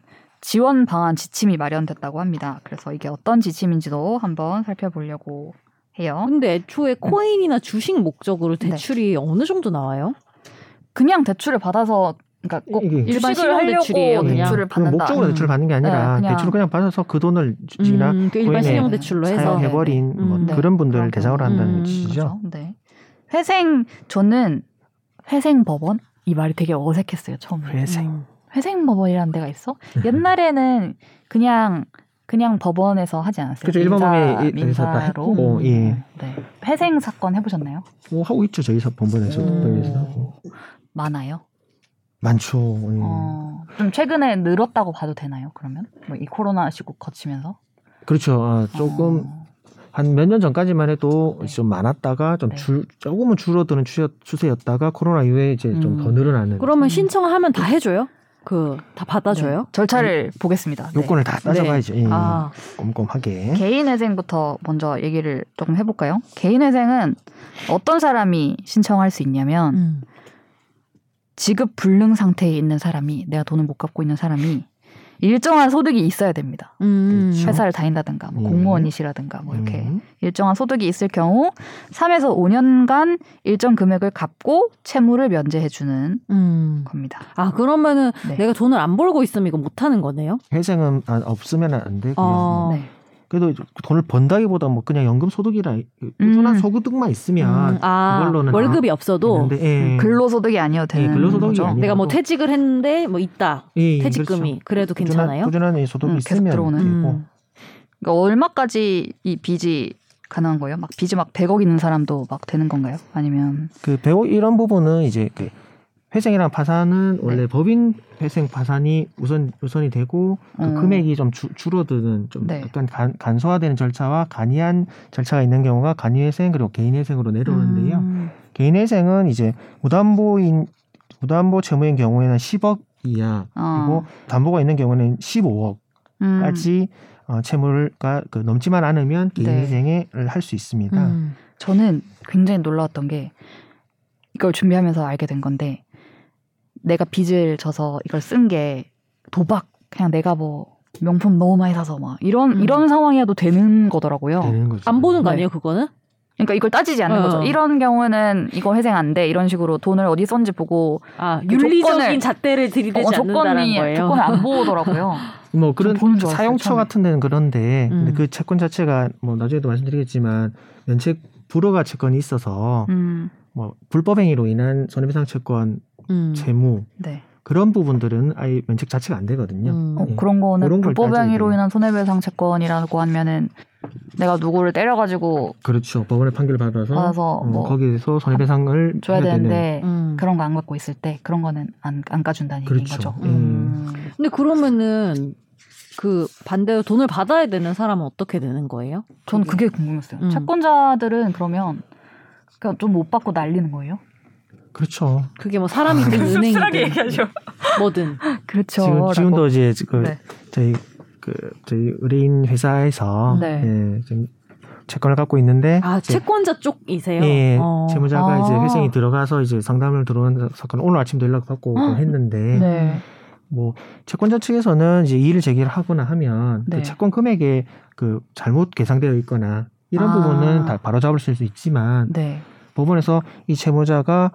지원 방안 지침이 마련됐다고 합니다. 그래서 이게 어떤 지침인지도 한번 살펴보려고 해요. 근데 애초에 코인이나 주식 목적으로 네. 대출이 네. 어느 정도 나와요? 그냥 대출을 받아서 그러니까 꼭 일반 신용 대출이에요. 대출을 받는다. 목적으로 대출을 받는 게 아니라 네, 그냥. 대출을 그냥 받아서 그 돈을 지나 음, 그 일반 신용 대출로 해서 사용해버린 네, 네. 뭐 음, 네. 그런 분들을 대상으로 한다는 음, 뜻이죠. 그렇죠. 네. 회생 저는 회생법원 이 말이 되게 어색했어요 처음에. 회생. 음. 회생법원이라는 데가 있어? 옛날에는 그냥 그냥 법원에서 하지 않았어요. 그렇죠. 일반 법원에 민사로. 음. 예. 네. 회생 사건 해보셨나요? 뭐 하고 있죠 저희 법원에서. 음. 많아요. 많죠. 예. 어, 좀 최근에 늘었다고 봐도 되나요? 그러면 뭐 이 코로나 시국 거치면서? 그렇죠. 아, 조금. 어. 한 몇 년 전까지만 해도 네. 좀 많았다가 좀 네. 줄, 조금은 줄어드는 추세였 다가 코로나 이후에 이제 음. 좀더 늘어나는. 그러면 신청하면 다 해줘요? 그 다 받아줘요? 네. 절차를 네. 보겠습니다. 요건을 다 따져봐야죠. 네. 예. 아. 꼼꼼하게. 개인회생부터 먼저 얘기를 조금 해볼까요? 개인회생은 어떤 사람이 신청할 수 있냐면 음. 지급 불능 상태에 있는 사람이 내가 돈을 못 갚고 있는 사람이 일정한 소득이 있어야 됩니다. 음. 그렇죠. 회사를 다닌다든가 뭐 음. 공무원이시라든가 뭐 이렇게 음. 일정한 소득이 있을 경우 3에서 5년간 일정 금액을 갚고 채무를 면제해 주는 음. 겁니다. 아 그러면은 네. 내가 돈을 안 벌고 있으면 이거 못 하는 거네요? 회생은 없으면 안 되고요. 어. 네. 그래도 돈을 번다기보다 뭐 그냥 연금 소득이라 꾸준한 음. 소득만 있으면 음. 아, 그걸로는 월급이 없어도 예. 근로소득이 아니어도 되는 예, 근로소득이 거죠. 내가 뭐 퇴직을 했는데 뭐 있다 예, 예 퇴직금이 그렇죠. 그래도 괜찮아요? 꾸준한, 꾸준한 소득이 음, 있으면 들어오는. 음. 그러니까 얼마까지 이 빚이 가능한 거예요? 막 빚이 막 100억 있는 사람도 막 되는 건가요? 아니면 그 100억 이런 부분은 이제 그 회생이랑 파산은 원래 네. 법인 회생 파산이 우선 우선이 되고 그 음. 금액이 좀 주, 줄어드는 좀 네. 약간 간, 간소화되는 절차와 간이한 절차가 있는 경우가 간이회생 그리고 개인회생으로 내려오는데요. 음. 개인회생은 이제 무담보인 무담보 채무인 경우에는 10억 이하 어. 그리고 담보가 있는 경우는 15억까지 음. 어, 채무가 그 넘지만 않으면 개인회생을 네. 할수 있습니다. 음. 저는 굉장히 놀라웠던 게 이걸 준비하면서 알게 된 건데 내가 빚을 져서 이걸 쓴 게 도박 그냥 내가 뭐 명품 너무 많이 사서 막 이런 음. 이런 상황이어도 되는 거더라고요. 되는 안 보는 거 네. 아니에요, 그거는? 그러니까 이걸 따지지 않는 어. 거죠. 이런 경우는 이거 회생 안 돼. 이런 식으로 돈을 어디 썼는지 보고 아, 그 윤리적인 잣대를 들이대지 어, 않는다는 거예요. 조건을 안 보더라고요. (laughs) 뭐 그런 사용처 같은 데는 그런데 음. 근데 그 채권 자체가 뭐 나중에도 말씀드리겠지만 면책 불허가 채권이 있어서 음. 뭐 불법 행위로 인한 손해배상 채권 음. 재무 네. 그런 부분들은 아예 면책 자체가 안 되거든요. 음. 어, 네. 그런 거는 불법 행위로 인한 손해배상 채권이라고 하면은 내가 누구를 때려가지고 그렇죠 법원의 판결을 받아서, 받아서 어, 뭐 거기에서 손해배상을 줘야 되는데 음. 그런 거 안 갖고 있을 때 그런 거는 안, 안 까준다는 그렇죠. 얘기인 거죠. 음. 음. 근데 그러면은 그 반대로 돈을 받아야 되는 사람은 어떻게 되는 거예요? 전 그게 궁금했어요. 음. 채권자들은 그러면 그러니까 좀 못 받고 날리는 거예요? 그렇죠. 그게 뭐 사람이든 은행이든 뭐든 (laughs) 그렇죠. 지금, 지금도 이제 그 네. 저희 그 저희 의뢰인 회사에서 네. 예, 지금 채권을 갖고 있는데 아 채권자 쪽이세요? 예, 어. 채무자가 아. 이제 회생이 들어가서 이제 상담을 들어온 사건 오늘 아침도 연락 받고 했는데 네. 뭐 채권자 측에서는 이제 이의를 제기를 하거나 하면 그 네. 그 채권 금액에 그 잘못 계상되어 있거나 이런 아. 부분은 다 바로 잡을 수 있지만 네. 법원에서 이 채무자가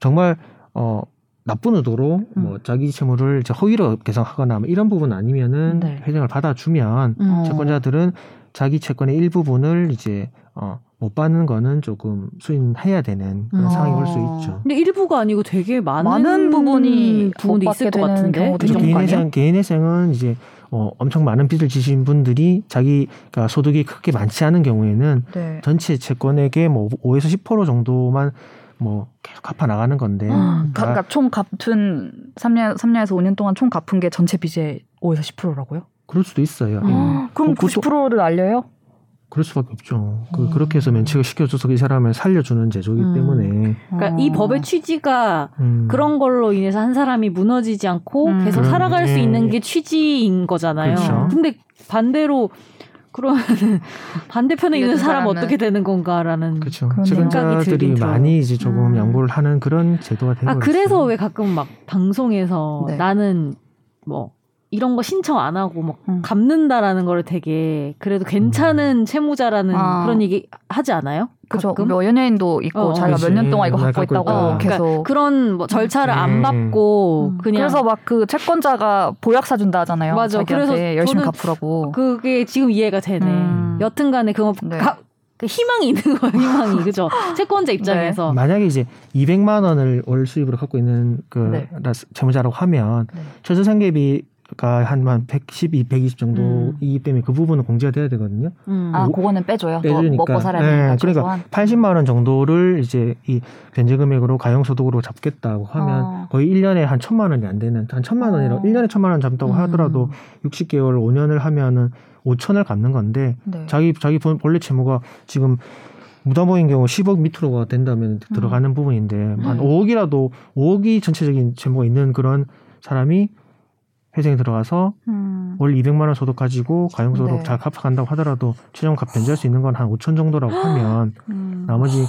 정말 어 나쁜 의도로 음. 뭐 자기 채무를 이제 허위로 계상하거나 뭐 이런 부분 아니면은 네. 회생을 받아주면 음. 채권자들은 자기 채권의 일부분을 이제 어, 못 받는 거는 조금 수인해야 되는 그런 음. 상황이 올 수 있죠. 근데 일부가 아니고 되게 많은, 많은 부분이 부분이 있을 것 같은데 개인회생 개인회생은 이제 어, 엄청 많은 빚을 지신 분들이 자기가 소득이 크게 많지 않은 경우에는 네. 전체 채권액의 뭐 5에서 10% 정도만 뭐 계속 갚아 나가는 건데. 음, 그러니까, 그러니까 총 갚은 3년 3년에서 5년 동안 총 갚은 게 전체 빚의 5에서 10%라고요? 그럴 수도 있어요. 음, 음. 그럼 90%를 알려요? 그럴 수밖에 없죠. 그, 음. 그렇게 해서 면책을 시켜줘서 이 사람을 살려주는 제도이기 음. 때문에. 그러니까 이 어. 법의 취지가 음. 그런 걸로 인해서 한 사람이 무너지지 않고 음. 계속 살아갈 수 있는 게 취지인 거잖아요. 그렇죠. 근데 반대로 그러면 (laughs) 반대편에 있는 사람 어떻게 되는 건가라는 그렇죠. 책임자들이 많이 이제 조금 음. 양보를 하는 그런 제도가 되고 아 그래서 왜 가끔 막 방송에서 네. 나는 뭐 이런 거 신청 안 하고 막 음. 갚는다라는 거를 되게 그래도 괜찮은 음. 채무자라는 아. 그런 얘기 하지 않아요? 그죠. 뭐 연예인도 있고 어, 자기가 몇 년 동안 이거 갖고 있다고 어, 계속 그러니까 그런 뭐 절차를 네. 안 밟고 음. 그냥 그래서 막 그 채권자가 보약 사준다 하잖아요. 맞아. 그래서 열심히 갚으라고. 그게 지금 이해가 되네. 음. 여튼간에 그거 네. 가, 그 희망이 있는 거예요, 희망이. 그죠? (laughs) 채권자 입장에서. 네. 만약에 이제 200만 원을 월 수입으로 갖고 있는 그 네. 채무자라고 하면 네. 최저 생계비 가 한만 112, 120 정도 음. 이기 때문에 그 부분은 공제가 돼야 되거든요. 음. 아, 그거는 빼줘요. 빼주니까. 먹고 살아야 되니까. 네, 그러니까 80만 원 정도를 이제 이 변제 금액으로 가용 소득으로 잡겠다고 하면 어. 거의 1년에 한 천만 원이 안 되는 한 천만 원이라 어. 1년에 천만 원 잡다고 음. 하더라도 60개월 5년을 하면은 5천을 갚는 건데 네. 자기 자기 본래 채무가 지금 무담보인 경우 10억 밑으로가 된다면 음. 들어가는 부분인데 한 5억이라도 5억이 전체적인 채무가 있는 그런 사람이 회생에 들어가서 음. 월 200만 원 소득 가지고 가용소득 네. 잘 갚아간다고 하더라도 최종 값 변제할 수 있는 건 한 5천 정도라고 하면 (gasps) 음. 나머지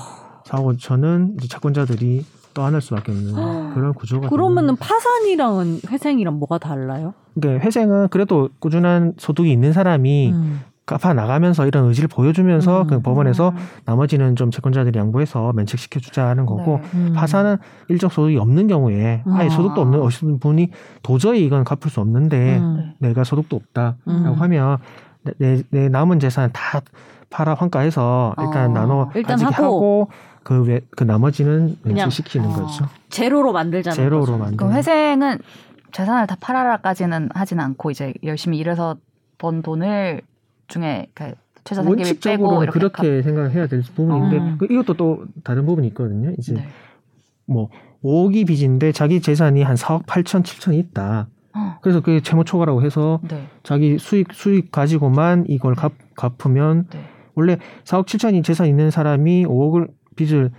4, 5천은 이제 채권자들이 떠안을 수밖에 없는 (gasps) 그런 구조가 그러면은 파산이랑은 회생이랑 뭐가 달라요? 그러니까 회생은 그래도 꾸준한 소득이 있는 사람이 음. 갚아 나가면서 이런 의지를 보여주면서 음. 그 법원에서 나머지는 좀 채권자들이 양보해서 면책시켜 주자는 거고 네. 음. 파산은 일정 소득이 없는 경우에 아예 아. 소득도 없는 어신 분이 도저히 이건 갚을 수 없는데 음. 내가 소득도 없다라고 음. 하면 내, 내 남은 재산 다 팔아 환가해서 일단 어. 나눠 일단 하고, 하고 그, 외, 그 나머지는 면책시키는 어. 거죠. 제로로 만들자는 제로로 거죠. 만들. 그럼 회생은 재산을 다 팔아라까지는 하진 않고 이제 열심히 일해서 번 돈을 중에 그 최저 생계비 빼고 이렇게 그렇게 가... 생각을 해야 될 부분인데 어. 그 이것도 또 다른 부분이 있거든요. 이제 네. 뭐 5억이 빚인데 자기 재산이 한 4억 8천 7천이 있다. 어. 그래서 그게 채무 초과라고 해서 네. 자기 수익 수익 가지고만 이걸 갚, 갚으면 네. 원래 4억 7천이 재산 있는 사람이 5억을 빚을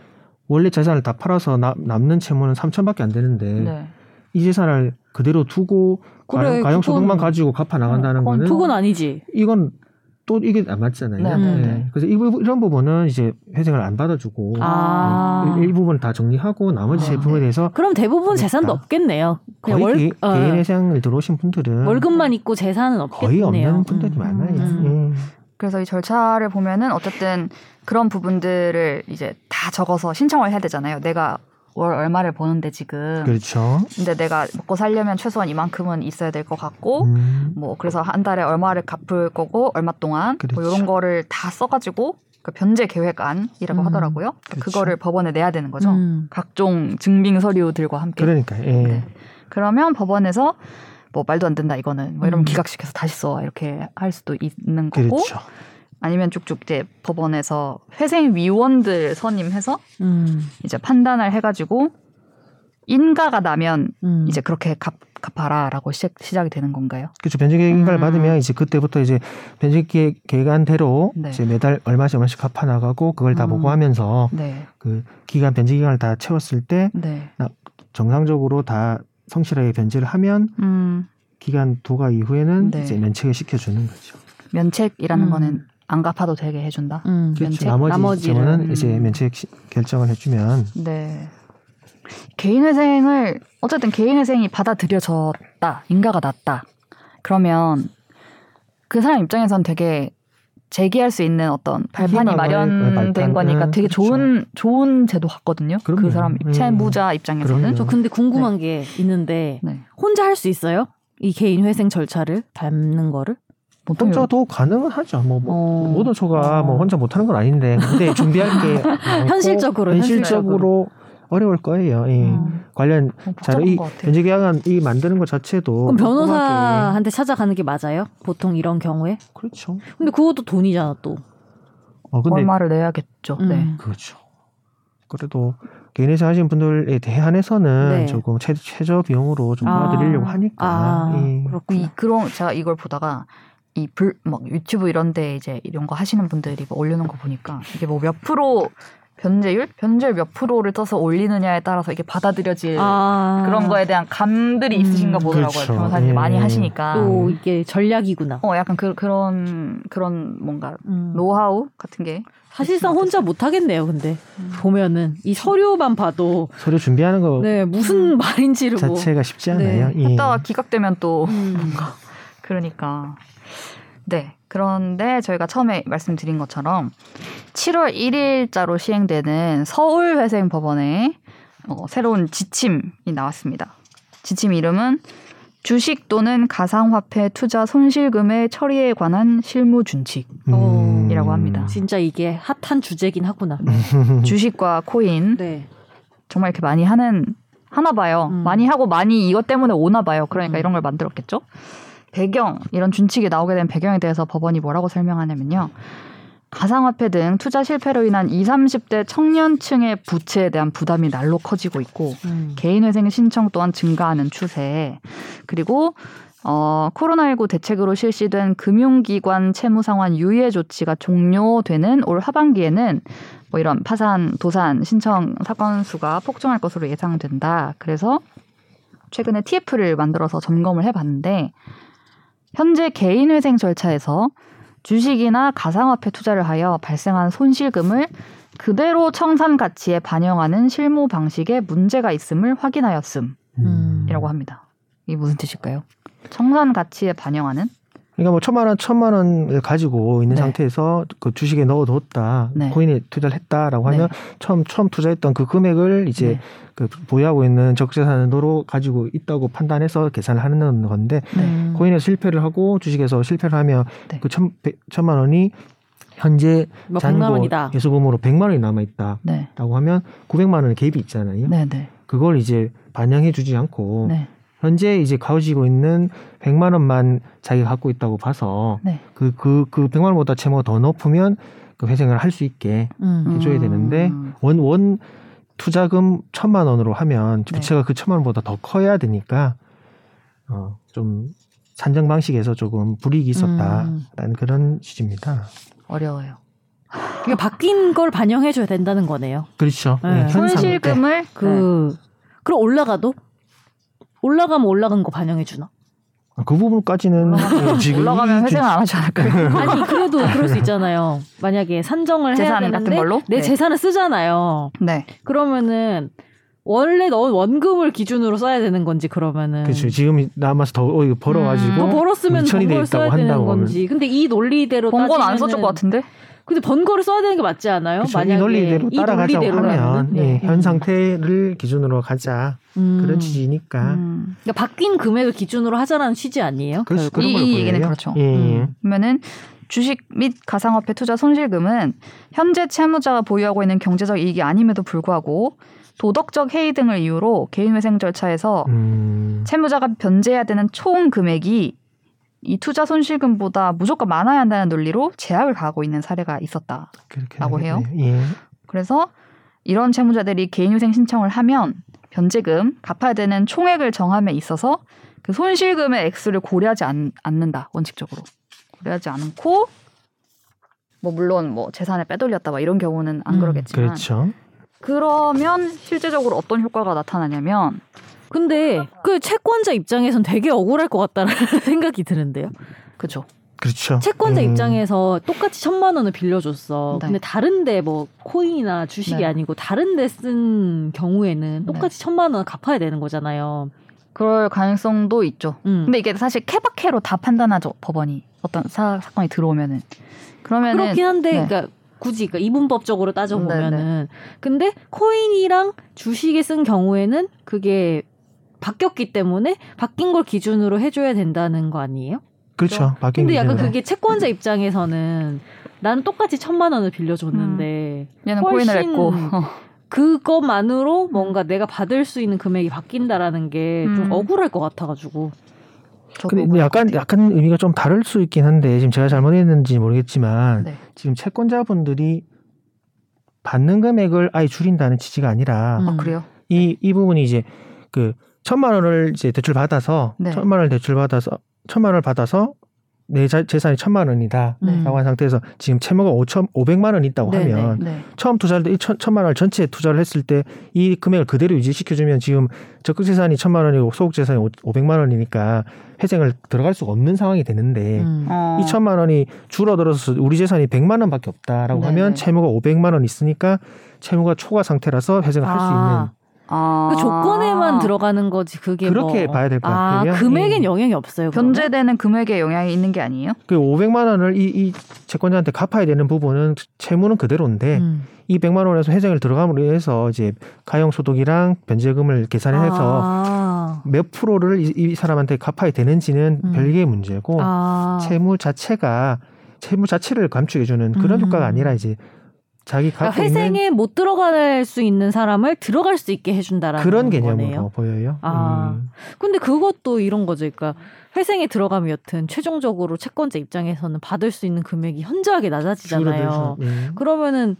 원래 재산을 다 팔아서 나, 남는 채무는 3천밖에 안 되는데 네. 이 재산을 그대로 두고 그래, 가용 소득만 가지고 갚아 나간다는 거는 그건 아니지. 이건 또 이게 안 맞잖아요. 네, 네. 네. 그래서 이, 이런 부분은 이제 회생을 안 받아주고 아. 네. 일부분 다 정리하고 나머지 아. 제품에 대해서 그럼 대부분 재산도 없겠네요. 그냥 월, 개, 어. 개인 회생을 들어오신 분들은 월급만 있고 재산은 없겠네요. 거의 없는 분들이 음. 많아요. 음. 음. 그래서 이 절차를 보면은 어쨌든 그런 부분들을 이제 다 적어서 신청을 해야 되잖아요. 내가 월 얼마를 버는데 지금. 그렇죠. 근데 내가 먹고 살려면 최소한 이만큼은 있어야 될 것 같고, 음. 뭐 그래서 한 달에 얼마를 갚을 거고 얼마 동안 뭐 그렇죠. 뭐 이런 거를 다 써가지고 그 변제 계획안이라고 음. 하더라고요. 그렇죠. 그거를 법원에 내야 되는 거죠. 음. 각종 증빙 서류들과 함께. 그러니까. 예. 네. 그러면 법원에서 뭐 말도 안 된다 이거는 뭐 이러면 음. 기각시켜서 다시 써 이렇게 할 수도 있는 거고. 그렇죠. 아니면 쭉쭉 이제 법원에서 회생 위원들 선임해서 음. 이제 판단을 해가지고 인가가 나면 음. 이제 그렇게 갚, 갚아라라고 시작, 시작이 되는 건가요? 그렇죠. 변제계획 인가를 음. 받으면 이제 그때부터 이제 변제계획안대로 네. 이제 매달 얼마씩 얼마씩 갚아 나가고 그걸 다 음. 보고하면서 네. 그 기간 변제 기간을 다 채웠을 때 네. 정상적으로 다 성실하게 변제를 하면 음. 기간 도가 이후에는 네. 이제 면책을 시켜주는 거죠. 면책이라는 음. 거는 안 갚아도 되게 해준다. 음. 그렇죠. 나머지 나머지는 이제 음. 면책 결정을 해주면. 네. 개인회생을 어쨌든 개인회생이 받아들여졌다, 인가가 났다. 그러면 그 사람 입장에선 되게 제기할 수 있는 어떤 발판이 마련된 발판. 거니까 네, 되게 그렇죠. 좋은 좋은 제도 같거든요. 그 그럼요. 그 사람 채무자 음. 입장에서는. 그럼요. 저 근데 궁금한 네. 게 있는데 네. 혼자 할 수 있어요? 이 개인 회생 절차를 밟는 거를? 혼자도 가능은 하죠. 뭐, 뭐 어. 모든 초가 어. 뭐 혼자 못하는 건 아닌데 근데 준비할 게 (laughs) 현실적으로 현실적으로 어려울 거예요. 예. 음. 관련 어, 자료 이 변제 계약안 이 만드는 것 자체도 그럼 변호사한테 찾아가는 게 맞아요? 보통 이런 경우에? 그렇죠. 근데 그것도 돈이잖아 또. 어, 근데 얼마를 내야겠죠. 음. 네. 그렇죠. 그래도 개인회사 하신 분들에 대한해서는 네. 조금 최, 최저 비용으로 좀 도와드리려고 아. 하니까. 아, 예. 그렇군요. 그런 제가 이걸 보다가 이 불 막 유튜브 이런 데 이제 이런 거 하시는 분들이 뭐 올려놓은 거 보니까 이게 뭐 몇 프로 변제율 변제율 몇 프로를 떠서 올리느냐에 따라서 이게 받아들여질 아. 그런 거에 대한 감들이 음. 있으신가 보더라고요 그렇죠. 변호사님 예. 많이 하시니까 또 이게 전략이구나. 어 약간 그 그런 그런 뭔가 음. 노하우 같은 게 사실상 혼자 못 하겠네요. 근데 음. 보면은 이 서류만 봐도 서류 준비하는 거 네 무슨 음. 말인지를 뭐 자체가 쉽지 않아요. 네. 예. 했다가 기각되면 또 음. 뭔가 그러니까 네. 그런데 저희가 처음에 말씀드린 것처럼 7월 1일자로 시행되는 서울회생 법원의 어, 새로운 지침이 나왔습니다. 지침 이름은 주식 또는 가상화폐 투자 손실금의 처리에 관한 실무 준칙이라고 합니다. 진짜 이게 핫한 주제긴 하구나. 주식과 코인 네. 정말 이렇게 많이 하는 하나 봐요. 음. 많이 하고 많이 이것 때문에 오나 봐요. 그러니까 음. 이런 걸 만들었겠죠. 배경 이런 준칙이 나오게 된 배경에 대해서 법원이 뭐라고 설명하냐면요. 가상화폐 등 투자 실패로 인한 20, 30대 청년층의 부채에 대한 부담이 날로 커지고 있고 음. 개인회생 신청 또한 증가하는 추세 그리고 어, 코로나19 대책으로 실시된 금융기관 채무 상환 유예 조치가 종료되는 올 하반기에는 뭐 이런 파산, 도산 신청 사건 수가 폭증할 것으로 예상된다. 그래서 최근에 TF를 만들어서 점검을 해봤는데 현재 개인회생 절차에서 주식이나 가상화폐 투자를 하여 발생한 손실금을 그대로 청산 가치에 반영하는 실무 방식에 문제가 있음을 확인하였음이라고 음. 합니다. 이게 무슨 뜻일까요? 청산 가치에 반영하는? 그러니까 뭐 천만 원, 천만 원을 가지고 있는 네. 상태에서 그 주식에 넣어뒀다, 네. 코인에 투자를 했다라고 하면 네. 처음 처음 투자했던 그 금액을 이제 네. 그 보유하고 있는 적재산으로 가지고 있다고 판단해서 계산을 하는 건데 네. 코인에서 실패를 하고 주식에서 실패를 하면 네. 그 천, 천만 원이 현재 뭐 잔고 예수금으로 100만 원이 남아 있다라고 네. 하면 900만 원의 개입이 있잖아요. 그걸 이제 반영해 주지 않고 현재 이제 가지고 있는 100만 원만 자기가 갖고 있다고 봐서 네. 그, 그, 그 100만 원보다 채무가 더 높으면 그 회생을 할 수 있게 음. 해줘야 되는데 음. 원, 원 투자금 천만 원으로 하면 네. 부채가 네. 그 천만 원보다 더 커야 되니까 어, 좀 산정 방식에서 조금 불이익이 있었다라는 음. 그런 취지입니다. 어려워요. 그러니까 바뀐 걸 반영해줘야 된다는 거네요. 그렇죠. 네. 네. 손실금을 그 네. 그럼 올라가도 올라가면 올라간 거 반영해 주나? 아, 그 부분까지는 예, 지금 올라가면 회생을 안 하지 않을까요? (laughs) 아니 그래도 그럴 수 있잖아요. 만약에 산정을 재산 해야 되는데 걸로? 내 네. 재산을 쓰잖아요. 네. 그러면은 원래 너 원금을 기준으로 써야 되는 건지 그러면은 그렇죠. 지금 남아서 더 어, 벌어가지고 음. 더 벌었으면 돈 써야 되는 건지. 근데 이 논리대로 번건 안 써줄 것 같은데? 근데 번거를 써야 되는 게 맞지 않아요? 그쵸, 만약에 이 논리대로 따라가자고 하면 네. 예, 현 상태를 기준으로 가자 음. 그런 취지니까. 음. 그러니까 바뀐 금액을 기준으로 하자라는 취지 아니에요? 그렇죠. 그런 이, 이 얘기는 그렇죠. 예. 음. 그러면은 주식 및 가상화폐 투자 손실금은 현재 채무자가 보유하고 있는 경제적 이익이 아님에도 불구하고 도덕적 해이 등을 이유로 개인회생 절차에서 음. 채무자가 변제해야 되는 총 금액이 이 투자 손실금보다 무조건 많아야 한다는 논리로 제약을 가하고 있는 사례가 있었다라고 해요. 예. 그래서 이런 채무자들이 개인휴생 신청을 하면 변제금 갚아야 되는 총액을 정함에 있어서 그 손실금의 액수를 고려하지 않, 는다 원칙적으로 고려하지 않고 뭐 물론 뭐 재산을 빼돌렸다 막 이런 경우는 안 음, 그러겠지만 그렇죠. 그러면 실제적으로 어떤 효과가 나타나냐면 근데 그 채권자 입장에선 되게 억울할 것 같다는 (laughs) 생각이 드는데요. 그죠. 그렇죠. 채권자 음. 입장에서 똑같이 천만 원을 빌려줬어. 네. 근데 다른데 뭐 코인이나 주식이 네. 아니고 다른데 쓴 경우에는 똑같이 네. 천만 원 갚아야 되는 거잖아요. 그럴 가능성도 있죠. 음. 근데 이게 사실 케바케로 다 판단하죠 법원이 어떤 사, 사건이 들어오면은 그러면은 그렇긴 한데 네. 그러니까 굳이 그러니까 이분법적으로 따져 보면은 네, 네. 근데 코인이랑 주식에 쓴 경우에는 그게 바뀌었기 때문에 바뀐 걸 기준으로 해줘야 된다는 거 아니에요? 그렇죠. 바뀐 근데 약간 그게 채권자 입장에서는 나는 똑같이 천만 원을 빌려줬는데 음. 얘는 코인을 했고 (laughs) 그것만으로 뭔가 내가 받을 수 있는 금액이 바뀐다라는 게좀 음. 억울할 것 같아가지고. 근데 약간 약간 의미가 좀 다를 수 있긴 한데 지금 제가 잘못했는지 모르겠지만 네. 지금 채권자분들이 받는 금액을 아예 줄인다는 취지가 아니라 음. 아, 그래요? 이 이 부분이 이제 그 천만 원을 이제 대출 받아서 네. 천만 원을 대출 받아서 천만 원을 받아서 내 재산이 천만 원이다라고 네. 한 상태에서 지금 채무가 오천 오백만 원 있다고 네, 하면 네, 네. 처음 투자할 때 이 천만 원 전체에 투자를 했을 때 이 금액을 그대로 유지시켜주면 지금 적극 재산이 천만 원이고 소극 재산이 오백만 원이니까 회생을 들어갈 수가 없는 상황이 되는데 음. 어. 이 천만 원이 줄어들어서 우리 재산이 백만 원밖에 없다라고 하면 채무가 오백만 원 있으니까 채무가 초과 상태라서 회생을 아. 할수 있는 아. 그 조건에만 들어가는 거지 그게 그렇게 뭐. 봐야 될것 아, 같아요. 금액엔 예. 영향이 없어요. 그러면? 변제되는 금액에 영향이 있는 게 아니에요? 그 500만 원을 이, 이 채권자한테 갚아야 되는 부분은 채무는 그대로인데 음. 이 100만 원에서 회생을 들어감으로 해서 이제 가용 소득이랑 변제금을 계산해서 아. 몇 프로를 이, 이, 사람한테 갚아야 되는지는 음. 별개의 문제고 아. 채무 자체가 채무 자체를 감축해주는 그런 음. 효과가 아니라 이제 자기 그러니까 회생에 있는... 못 들어갈 수 있는 사람을 들어갈 수 있게 해준다라는 그런 개념으로 거네요. 보여요. 아, 음. 근데 그것도 이런 거죠. 그러니까 회생에 들어가면 여튼 최종적으로 채권자 입장에서는 받을 수 있는 금액이 현저하게 낮아지잖아요. 네. 그러면은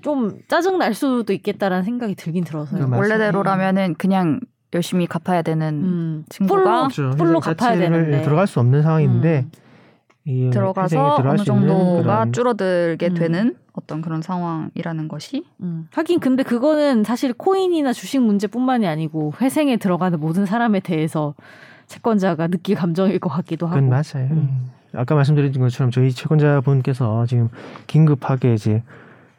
좀 짜증 날 수도 있겠다라는 생각이 들긴 들어서요. 원래대로라면은 그냥 열심히 갚아야 되는 음. 친구가 풀로, 풀로 갚아야 되는데 들어갈 수 없는 상황인데 음. 들어가서 어느 정도가 줄어들게 음. 되는 어떤 그런 상황이라는 것이 음. 하긴 근데 그거는 사실 코인이나 주식 문제뿐만이 아니고 회생에 들어가는 모든 사람에 대해서 채권자가 느낄 감정일 것 같기도 하고. 그건 맞아요. 음. 아까 말씀드린 것처럼 저희 채권자 분께서 지금 긴급하게 이제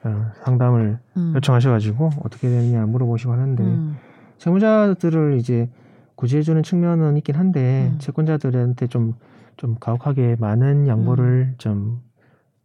어, 상담을 음. 요청하셔가지고 어떻게 되느냐 물어보시고 하는데 음. 채무자들을 이제 구제해주는 측면은 있긴 한데 음. 채권자들한테 좀좀 가혹하게 많은 양보를 음. 좀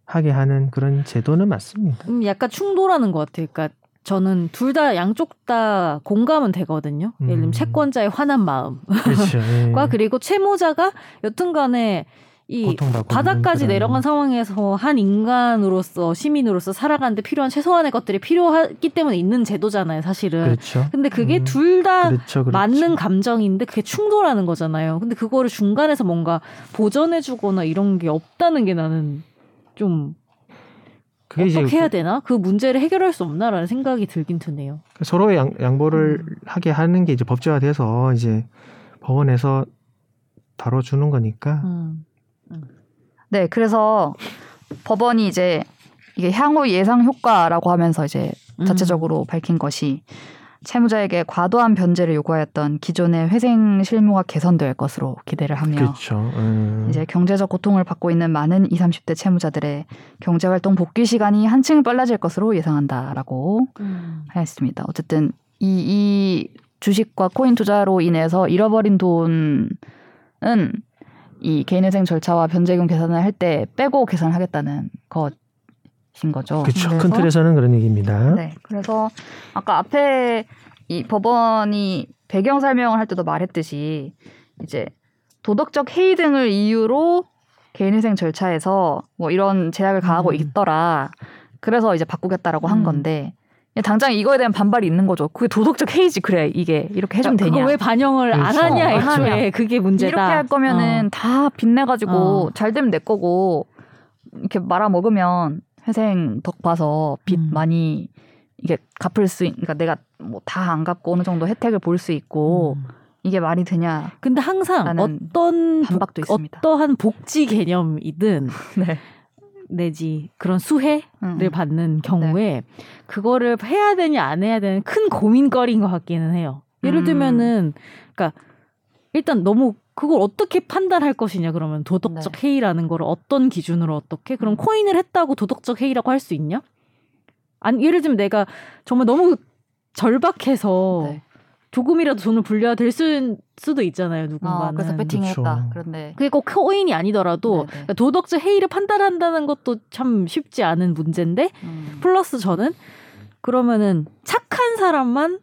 하게 하는 그런 제도는 맞습니다. 음, 약간 충돌하는 것 같아요. 그러니까 저는 둘 다 양쪽 다 공감은 되거든요. 예를 들면 음. 채권자의 화난 마음과 그렇죠. 예. (laughs) 그리고 채무자가 여튼간에 이 바닥까지 내려간 상황에서 한 인간으로서 시민으로서 살아가는데 필요한 최소한의 것들이 필요하기 때문에 있는 제도잖아요, 사실은. 그렇죠. 근데 그게 음. 둘다 그렇죠, 그렇죠. 맞는 감정인데 그게 충돌하는 거잖아요. 근데 그거를 중간에서 뭔가 보전해주거나 이런 게 없다는 게 나는 좀 어떻게 해야 되나? 그 문제를 해결할 수 없나라는 생각이 들긴 드네요. 서로의 양, 양보를 음. 하게 하는 게 이제 법제화돼서 이제 법원에서 다뤄주는 거니까. 음. 네, 그래서 법원이 이제 이게 향후 예상 효과라고 하면서 이제 음. 자체적으로 음. 밝힌 것이 채무자에게 과도한 변제를 요구하였던 기존의 회생 실무가 개선될 것으로 기대를 하며 그렇죠. 음. 이제 경제적 고통을 받고 있는 많은 20, 30대 채무자들의 경제 활동 복귀 시간이 한층 빨라질 것으로 예상한다라고 음. 하였습니다. 어쨌든 이, 이 주식과 코인 투자로 인해서 잃어버린 돈은 이 개인회생 절차와 변제금 계산을 할 때 빼고 계산하겠다는 것 인 거죠. 그렇죠. 큰 틀에서는 그런 얘기입니다. 네. 그래서 아까 앞에 이 법원이 배경 설명을 할 때도 말했듯이 이제 도덕적 해이 등을 이유로 개인회생 절차에서 뭐 이런 제약을 가하고 음. 있더라. 그래서 이제 바꾸겠다라고 한 음. 건데 당장 이거에 대한 반발이 있는 거죠. 그게 도덕적 해이지 그래 이게 이렇게 해주면 되냐? 왜 반영을 그렇죠. 안 하냐 애초에 그게 문제다. 이렇게 할 거면은 어. 다 빚내가지고 어. 잘 되면 내 거고 이렇게 말아 먹으면 회생 덕 봐서 빚 음. 많이 이게 갚을 수, 그러니까 내가 뭐 다 안 갚고 어느 정도 혜택을 볼 수 있고. 음. 이게 말이 되냐? 근데 항상 어떤 반박도 복, 있습니다. 어떠한 복지 개념이든 (laughs) 네. 내지 그런 수혜를 음. 받는 경우에 네. 그거를 해야 되냐 안 해야 되는 큰 고민거리인 것 같기는 해요. 예를 음. 들면은 그러니까 일단 너무 그걸 어떻게 판단할 것이냐 그러면 도덕적 네. 해이라는 거를 어떤 기준으로 어떻게 그럼 음. 코인을 했다고 도덕적 해이라고 할 수 있냐? 아니 예를 들면 내가 정말 너무 절박해서 네. 조금이라도 돈을 불려야 될 수, 수도 있잖아요 누군가는. 어, 그래서 배팅했다. 그렇죠. 그런데 그게 꼭 코인이 아니더라도 그러니까 도덕적 해이를 판단한다는 것도 참 쉽지 않은 문제인데 음. 플러스 저는 그러면은 착한 사람만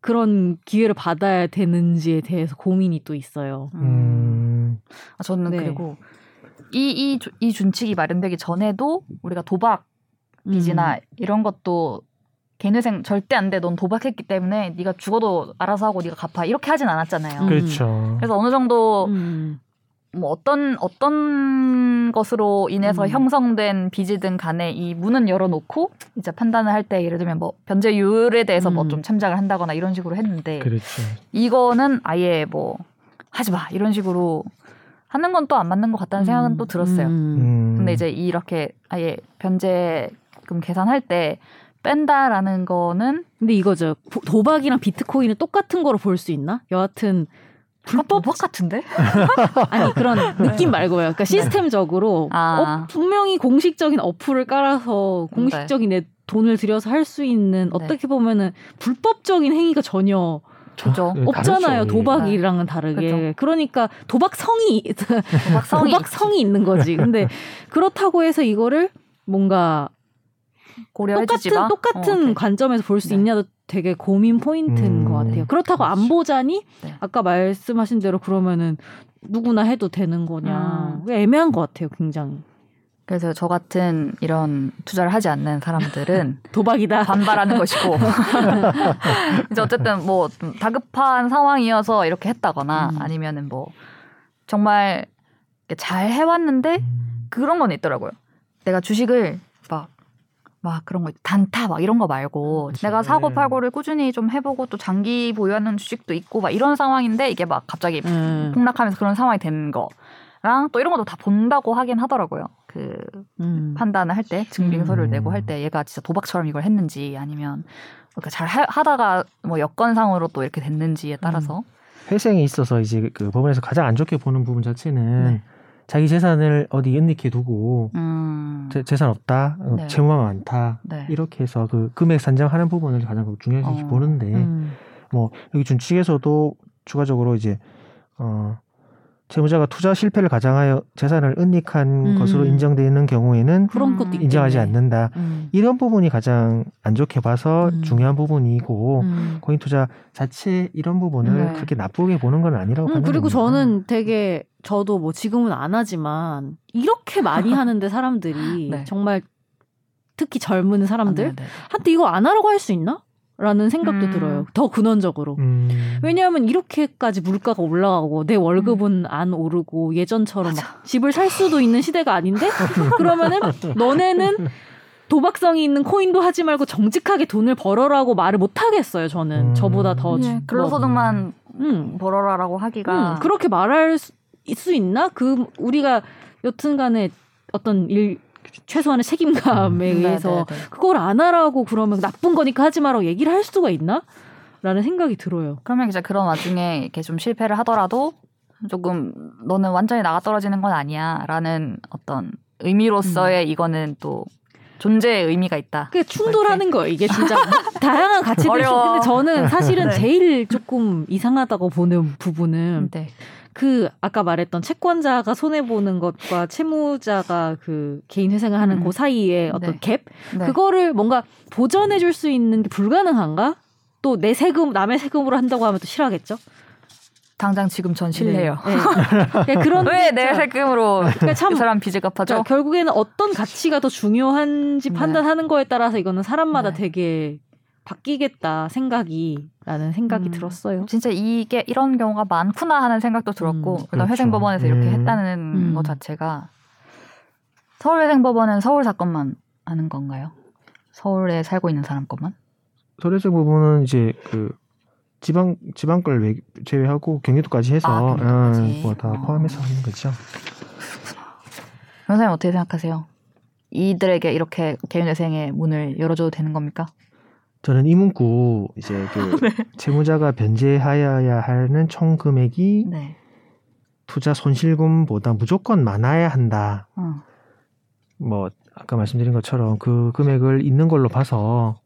그런 기회를 받아야 되는지에 대해서 고민이 또 있어요. 음. 아, 저는 네. 그리고 이, 이, 이 준칙이 마련되기 전에도 우리가 도박 빚이나 음. 이런 것도 개인회생 절대 안 돼. 넌 도박했기 때문에 네가 죽어도 알아서 하고 네가 갚아. 이렇게 하진 않았잖아요. 그렇죠. 그래서 어느 정도 음. 뭐 어떤 어떤 것으로 인해서 음. 형성된 빚이든 간에 이 문은 열어놓고 이제 판단을 할 때 예를 들면 뭐 변제율에 대해서 뭐 음. 뭐좀 참작을 한다거나 이런 식으로 했는데 그렇죠. 이거는 아예 뭐 하지 마 이런 식으로 하는 건 또 안 맞는 것 같다는 생각은 또 들었어요. 음. 근데 이제 이렇게 아예 변제금 계산할 때 뺀다라는 거는 근데 이거죠. 도박이랑 비트코인은 똑같은 거로 볼 수 있나? 여하튼 불법 도박 같은데? (laughs) 아니 그런 느낌 말고요. 그러니까 네. 시스템적으로 아. 어, 분명히 공식적인 어플을 깔아서 공식적인 네. 내 돈을 들여서 할 수 있는 네. 어떻게 보면은 불법적인 행위가 전혀 그죠. 네, 없잖아요. 다르죠. 도박이랑은 다르게. 그죠. 그러니까 도박성이 도박성이, 도박성이 있는 거지. 근데 그렇다고 해서 이거를 뭔가 고려해주지 똑같은 똑같은 어, 관점에서 볼수 네. 있냐도 되게 고민 포인트인 음. 것 같아요. 그렇다고 그렇지. 안 보자니 네. 아까 말씀하신 대로 그러면은 누구나 해도 되는 거냐 음. 애매한 것 같아요, 굉장히. 그래서 저 같은 이런 투자를 하지 않는 사람들은 (laughs) 도박이다 반발하는 (laughs) 것이고 (laughs) 이제 어쨌든 뭐 다급한 상황이어서 이렇게 했다거나 음. 아니면은 뭐 정말 잘 해왔는데 음. 그런 건 있더라고요. 내가 주식을 막 그런 거 단타 막 이런 거 말고 그치. 내가 사고 팔고를 꾸준히 좀 해보고 또 장기 보유하는 주식도 있고 막 이런 상황인데 이게 막 갑자기 음. 폭락하면서 그런 상황이 되는 거랑 또 이런 것도 다 본다고 하긴 하더라고요. 그 음. 판단을 할 때 증빙서를 음. 내고 할 때 얘가 진짜 도박처럼 이걸 했는지 아니면 그러니까 잘 하, 다가 뭐 여건상으로 또 이렇게 됐는지에 따라서 음. 회생에 있어서 이제 그 법원에서 가장 안 좋게 보는 부분 자체는 네. 자기 재산을 어디 은닉해 두고 음. 재, 산 없다, 어, 네. 채무가 많다 네. 이렇게 해서 그 금액 산정하는 부분을 가장 중요하게 어. 보는데 음. 뭐 여기 준칙에서도 추가적으로 이제 어 채무자가 투자 실패를 가장하여 재산을 은닉한 음. 것으로 인정되는 경우에는 그런 것도 인정하지 않는다. 음. 이런 부분이 가장 안 좋게 봐서 음. 중요한 부분이고 음. 코인 투자 자체 이런 부분을 네. 그렇게 나쁘게 보는 건 아니라고 음, 그리고 저는 되게 저도 뭐 지금은 안 하지만 이렇게 많이 하는데 사람들이 (laughs) 네. 정말 특히 젊은 사람들 아, 네, 네. 한테 이거 안 하라고 할 수 있나? 라는 생각도 음. 들어요. 더 근원적으로. 음. 왜냐하면 이렇게까지 물가가 올라가고 내 월급은 음. 안 오르고 예전처럼 막 집을 살 수도 있는 시대가 아닌데 (laughs) 그러면은 너네는 도박성이 있는 코인도 하지 말고 정직하게 돈을 벌어라고 말을 못 하겠어요. 저는 음. 저보다 더 네, 근로소득만 음. 벌어라라고 하기가 음, 그렇게 말할 수, 수 있나? 그 우리가 여튼간에 어떤 일 최소한의 책임감에 음. 의해서 네네네. 네, 네. 그걸 안 하라고 그러면 나쁜 거니까 하지 마라고 얘기를 할 수가 있나? 라는 생각이 들어요. 그러면 이제 그런 와중에 이렇게 좀 실패를 하더라도 조금 너는 완전히 나가 떨어지는 건 아니야라는 어떤 의미로서의 음. 이거는 또 존재의 의미가 있다. 그 충돌하는 거예요. 이게 진짜 (laughs) 다양한 가치들이 있어. 근데 저는 사실은 네. 제일 조금 이상하다고 보는 부분은 네. 그 아까 말했던 채권자가 손해 보는 것과 채무자가 그 개인 회생을 하는 음. 그 사이에 어떤 네. 갭 네. 그거를 뭔가 보전해 줄 수 있는 게 불가능한가? 또 내 세금 남의 세금으로 한다고 하면 또 싫어하겠죠. 당장 지금 전 실례요. 네. 네. 그런 (laughs) 왜내 세금으로 그러니까 참, 그 사람 빚을 갚아줘? 그러니까 결국에는 어떤 가치가 더 중요한지 네. 판단하는 거에 따라서 이거는 사람마다 네. 되게 바뀌겠다 생각이라는 생각이 음, 들었어요. 진짜 이게 이런 경우가 많구나 하는 생각도 들었고 음, 그다음 그렇죠. 회생법원에서 음. 이렇게 했다는 음. 것 자체가 서울회생법원은 서울 사건만 하는 건가요? 서울에 살고 있는 사람 것만? 서울회생법원은 이제 그 지방 지방 걸 제외하고 경기도까지 해서 아, 어, 뭐다 어. 포함해서 하는 거죠. 변호사님 어떻게 생각하세요? 이들에게 이렇게 개인회생의 문을 열어줘도 되는 겁니까? 저는 이 문구 이제 그 (laughs) 네. 채무자가 변제하여야 하는 총 금액이 네. 투자 손실금보다 무조건 많아야 한다. 어. 뭐 아까 말씀드린 것처럼 그 금액을 있는 걸로 봐서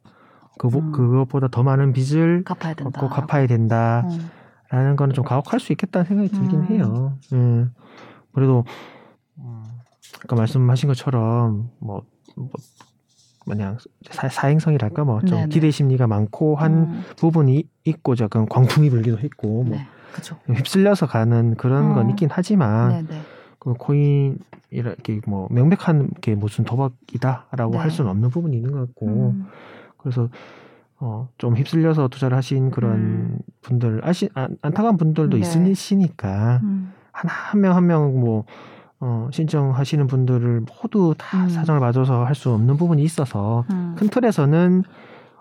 그 음. 그것보다 더 많은 빚을 갚아야 된다. 꼭 갚아야 된다. 음. 라는 거는 좀 가혹할 수 있겠다는 생각이 들긴 음. 해요. 음. 그래도 음, 아까 말씀하신 것처럼 뭐, 뭐 뭐냐 사, 행성이랄까 뭐 좀 기대 심리가 많고 한 음. 부분이 있고 약간 광풍이 불기도 했고 뭐 네, 휩쓸려서 가는 그런 어. 건 있긴 하지만. 그 코인 이렇게 뭐 명백한 게 무슨 도박이다라고 네. 할 수는 없는 부분이 있는 것 같고 음. 그래서 어, 좀 휩쓸려서 투자를 하신 그런 음. 분들 아시 안, 안타까운 분들도 네. 있으시니까 음. 하나 한 명 한 명 뭐 어, 신청하시는 분들을 모두 다 음. 사정을 맞아서 할 수 없는 부분이 있어서 음. 큰 틀에서는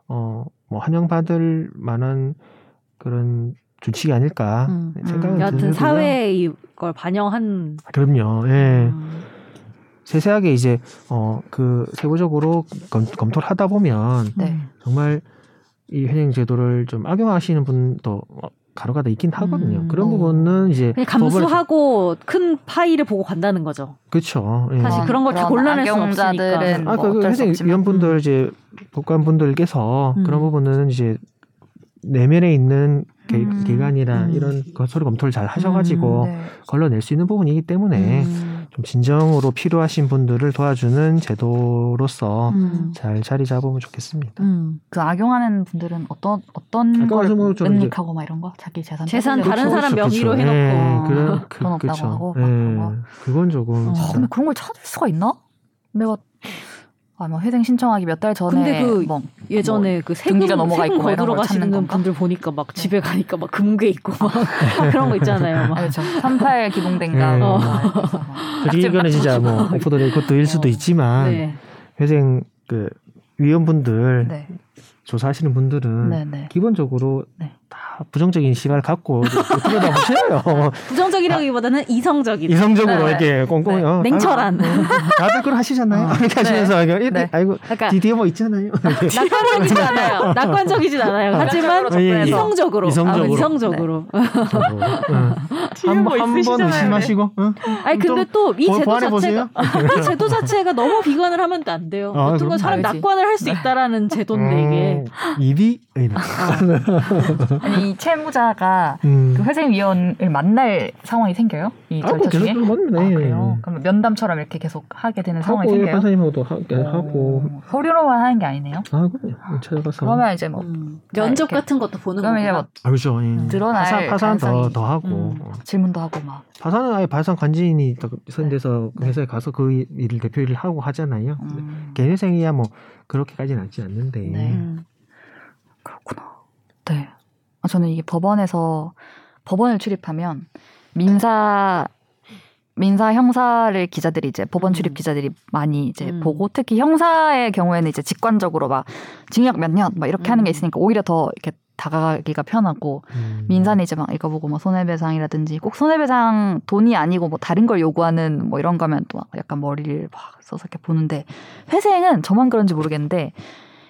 어, 뭐 환영받을 만한 그런 주칙이 아닐까 음. 생각은 음. 여튼 사회의 이걸 반영한 그럼요. 예. 음. 세세하게 이제 어 그 세부적으로 검, 검토를 하다 보면 네. 정말 이 현행 제도를 좀 악용하시는 분도 가로가 다 있긴 하거든요. 음, 그런 어. 부분은 이제 감수하고 큰 파이를 보고 간다는 거죠. 그렇죠. 예. 사실 그런 걸 다 골라낼 수 없으니까. 아, 그, 그 회생 위원분들 이제 법관분들께서 음. 그런 부분은 이제 내면에 있는 개, 음. 기관이나 음. 이런 것 서로 검토를 잘 하셔가지고 음, 네. 걸러낼 수 있는 부분이기 때문에 음. 좀 진정으로 필요하신 분들을 도와주는 제도로서 음. 잘 자리 잡으면 좋겠습니다. 음. 그 악용하는 분들은 어떤 어떤 걸뭐 은닉하고 막 이런 거 자기 재산 재산 다른 그렇죠, 사람 그렇죠, 명의로 그렇죠. 해놓고 네, 그런 그, 돈 없다고 하고 네, 그건 조금. 어, 근데 그런 걸 찾을 수가 있나? 내가 아, 뭐 회생 신청하기 몇 달 전에 근데 그 뭐, 예전에 뭐 그 세금 넘어가 세금 거두러 가시는 분들 보니까 막 네. 집에 가니까 막 금괴 있고 막 (laughs) 그런 거 있잖아요. 막. 그렇죠. 38 기동댕가. 네. 어. 이거는 진짜 뭐 오프더레 그것도 일 수도 어. 있지만 네. 회생 그 위원분들 네. 조사하시는 분들은 네네. 네. 기본적으로 네. 다 부정적인 시각을 갖고 들여다보세요. (laughs) 부정적이라기보다는 이성적인. 이성적으로 네. 이렇게 꼼꼼히 네. 냉철한. 다들 그걸 하시잖아요. 어. 이렇게 하시면서 네. 네. 아이고 그러니까 뒤에 뭐 있잖아요. (laughs) 낙관적이진 않아요. 낙관적이진 않아요. 하지만 이성적으로. 이성적으로. 아, 이성적으로. 한번 의심하시고. 응? 아니 근데 또 이 제도 자체가 (laughs) 이 제도 자체가 너무 비관을 하면 안 돼요. 아, 어떤 건 사람 낙관을 할 수 있다라는 제도인데 이게. 입이 아니 (laughs) 채무자가 음. 그 회생위원을 만날 상황이 생겨요? 이 아, 절차 아, 중에? 아, 그래요? 그럼 면담처럼 이렇게 계속 하게 되는 상황이 하고, 생겨요? 판사님하고도 하, 하고 서류로만 하는 게 아니네요? 아 그럼요 찾아가서 그러면 이제 뭐 음. 면접 같은 것도 보는 거면 이제 뭐 아, 그렇죠 음. 드러날 파산, 파산 더, 더 하고 음. 질문도 하고 막 파산은 아예 발산 관진이 선대서 네. 회사에 가서 그 일을 대표 일을 하고 하잖아요 음. 개회생이야 뭐 그렇게까지는 않지 않는데 네. 음. 그렇구나 네. 아, 저는 이게 법원에서 법원을 출입하면 민사 민사 형사를 기자들이 이제 법원 출입 음. 기자들이 많이 이제 음. 보고 특히 형사의 경우에는 이제 직관적으로 막 징역 몇 년 막 이렇게 음. 하는 게 음. 있으니까 오히려 더 이렇게 다가가기가 편하고 음. 민사는 이제 막 이거 보고 뭐 손해배상이라든지 꼭 손해배상 돈이 아니고 뭐 다른 걸 요구하는 뭐 이런 거면 또 약간 머리를 막 써서 이렇게 보는데 회생은 저만 그런지 모르겠는데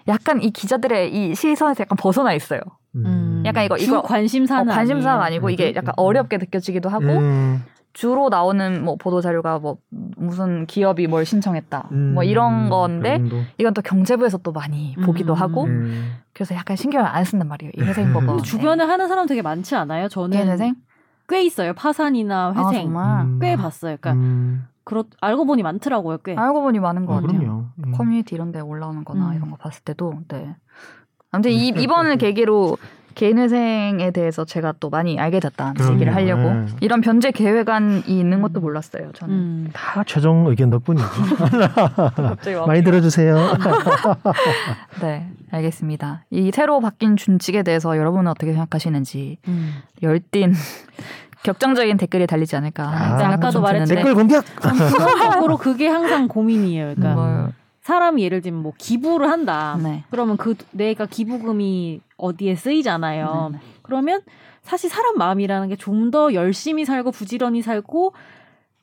약간 이 기자들의 이 시선에서 약간 벗어나 있어요. 음. 약간 이거 이거 관심사는 어, 관심사가 아니고 이게 음. 약간 어렵게 느껴지기도 하고 음. 주로 나오는 뭐 보도 자료가 뭐 무슨 기업이 뭘 신청했다 음. 뭐 이런 건데 그 이건 또 경제부에서 또 많이 보기도 하고 음. 그래서 약간 신경을 안 쓴단 말이에요 이 회생 법원. 주변에 하는 사람 되게 많지 않아요? 저는 회생 꽤 있어요 파산이나 아, 회생 아, 꽤 봤어요. 그러니까 그렇 알고 보니 많더라고요 꽤. 알고 보니 많은 것 아, 같아요. 커뮤니티 이런 데 올라오는 거나 이런 거 봤을 때도 네. 아무튼 이, 이번을 계기로 개인회생에 대해서 제가 또 많이 알게 됐다는 얘기를 하려고 네. 이런 변제 계획안이 있는 것도 몰랐어요. 저는 음. 다 최종 의견 덕분이죠. (laughs) 많이 들어주세요. (laughs) 네, 알겠습니다. 이 새로 바뀐 준칙에 대해서 여러분은 어떻게 생각하시는지 음. 열띤 (laughs) 격정적인 댓글이 달리지 않을까. 아, 까도 말했는데 댓글 공격. 그게 항상 고민이에요. 그러니까 뭐, 사람이 예를 들면 뭐 기부를 한다. 네. 그러면 그 내가 기부금이 어디에 쓰이잖아요. 네, 네. 그러면 사실 사람 마음이라는 게 좀 더 열심히 살고 부지런히 살고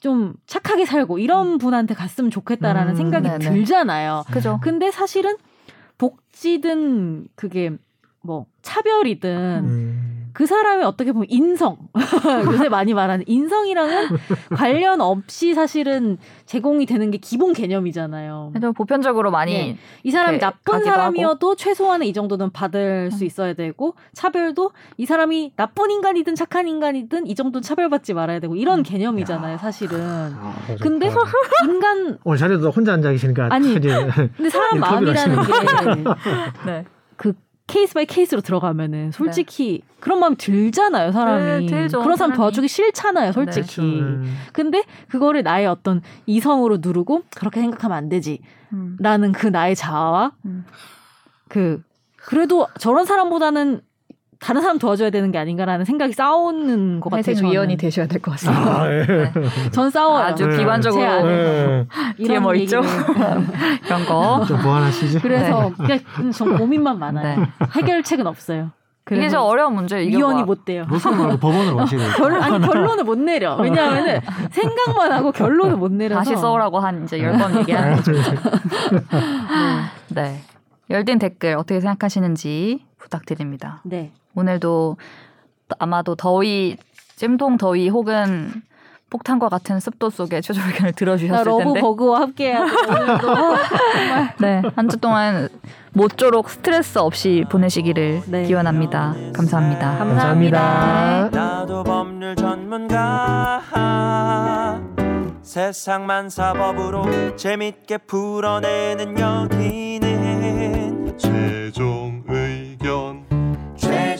좀 착하게 살고 이런 음. 분한테 갔으면 좋겠다라는 음, 생각이 네네. 들잖아요. 그죠. 근데 사실은 복지든 그게 뭐 차별이든 음. 그 사람의 어떻게 보면 인성 (laughs) 요새 많이 말하는 인성이랑은 관련 없이 사실은 제공이 되는 게 기본 개념이잖아요. 그래도 보편적으로 많이 네. 이 사람이 나쁜 사람이어도 하고. 최소한의 이 정도는 받을 수 음. 있어야 되고 차별도 이 사람이 나쁜 인간이든 착한 인간이든 이 정도는 차별받지 말아야 되고 이런 음. 개념이잖아요, 사실은. 아, 근데 (laughs) 인간 오늘 자리도 혼자 앉아 계시니까 아니 (laughs) 근데 사람 마음이라는 게 네. 그 case by case로 들어가면은 솔직히 네. 그런 마음 들잖아요, 사람이. 네, 들죠, 그런 사람 도와주기 싫잖아요, 솔직히. 네, 근데 그거를 나의 어떤 이성으로 누르고 그렇게 생각하면 안 되지. 음. 라는 그 나의 자아와 음. 그 그래도 저런 사람보다는 다른 사람 도와줘야 되는 게 아닌가라는 생각이 싸우는 것 같아요. 위원이 되셔야 될 것 같습니다. 아, 예. 네. 전 싸워요. 아주 네. 비관적으로 네. 이런 뭐 있죠? 이런 (laughs) 거. 좀 보완하시죠. 그래서 네. 그냥 전 고민만 많아요. 네. 해결책은 없어요. 이게 좀 어려운 문제. 이게 위원이 뭐... 못 돼요. (laughs) 법원으로 가시는 결, 아니 결론을 못 내려. 왜냐하면 생각만 하고 결론을 못 내려서 다시 써오라고 한 이제 열 번 얘기하는 거죠. 네. 열띤 댓글 어떻게 생각하시는지 부탁드립니다. 네. 오늘도 아마도 더위, 찜통 더위 혹은 폭탄과 같은 습도 속에 최종 의견을 들어주셨을 love 텐데. bug와 함께하고 (laughs) 네, 한 주 동안 모쪼록 스트레스 없이 보내시기를 네. 기원합니다. 감사합니다. 감사합니다. 감사합니다. 세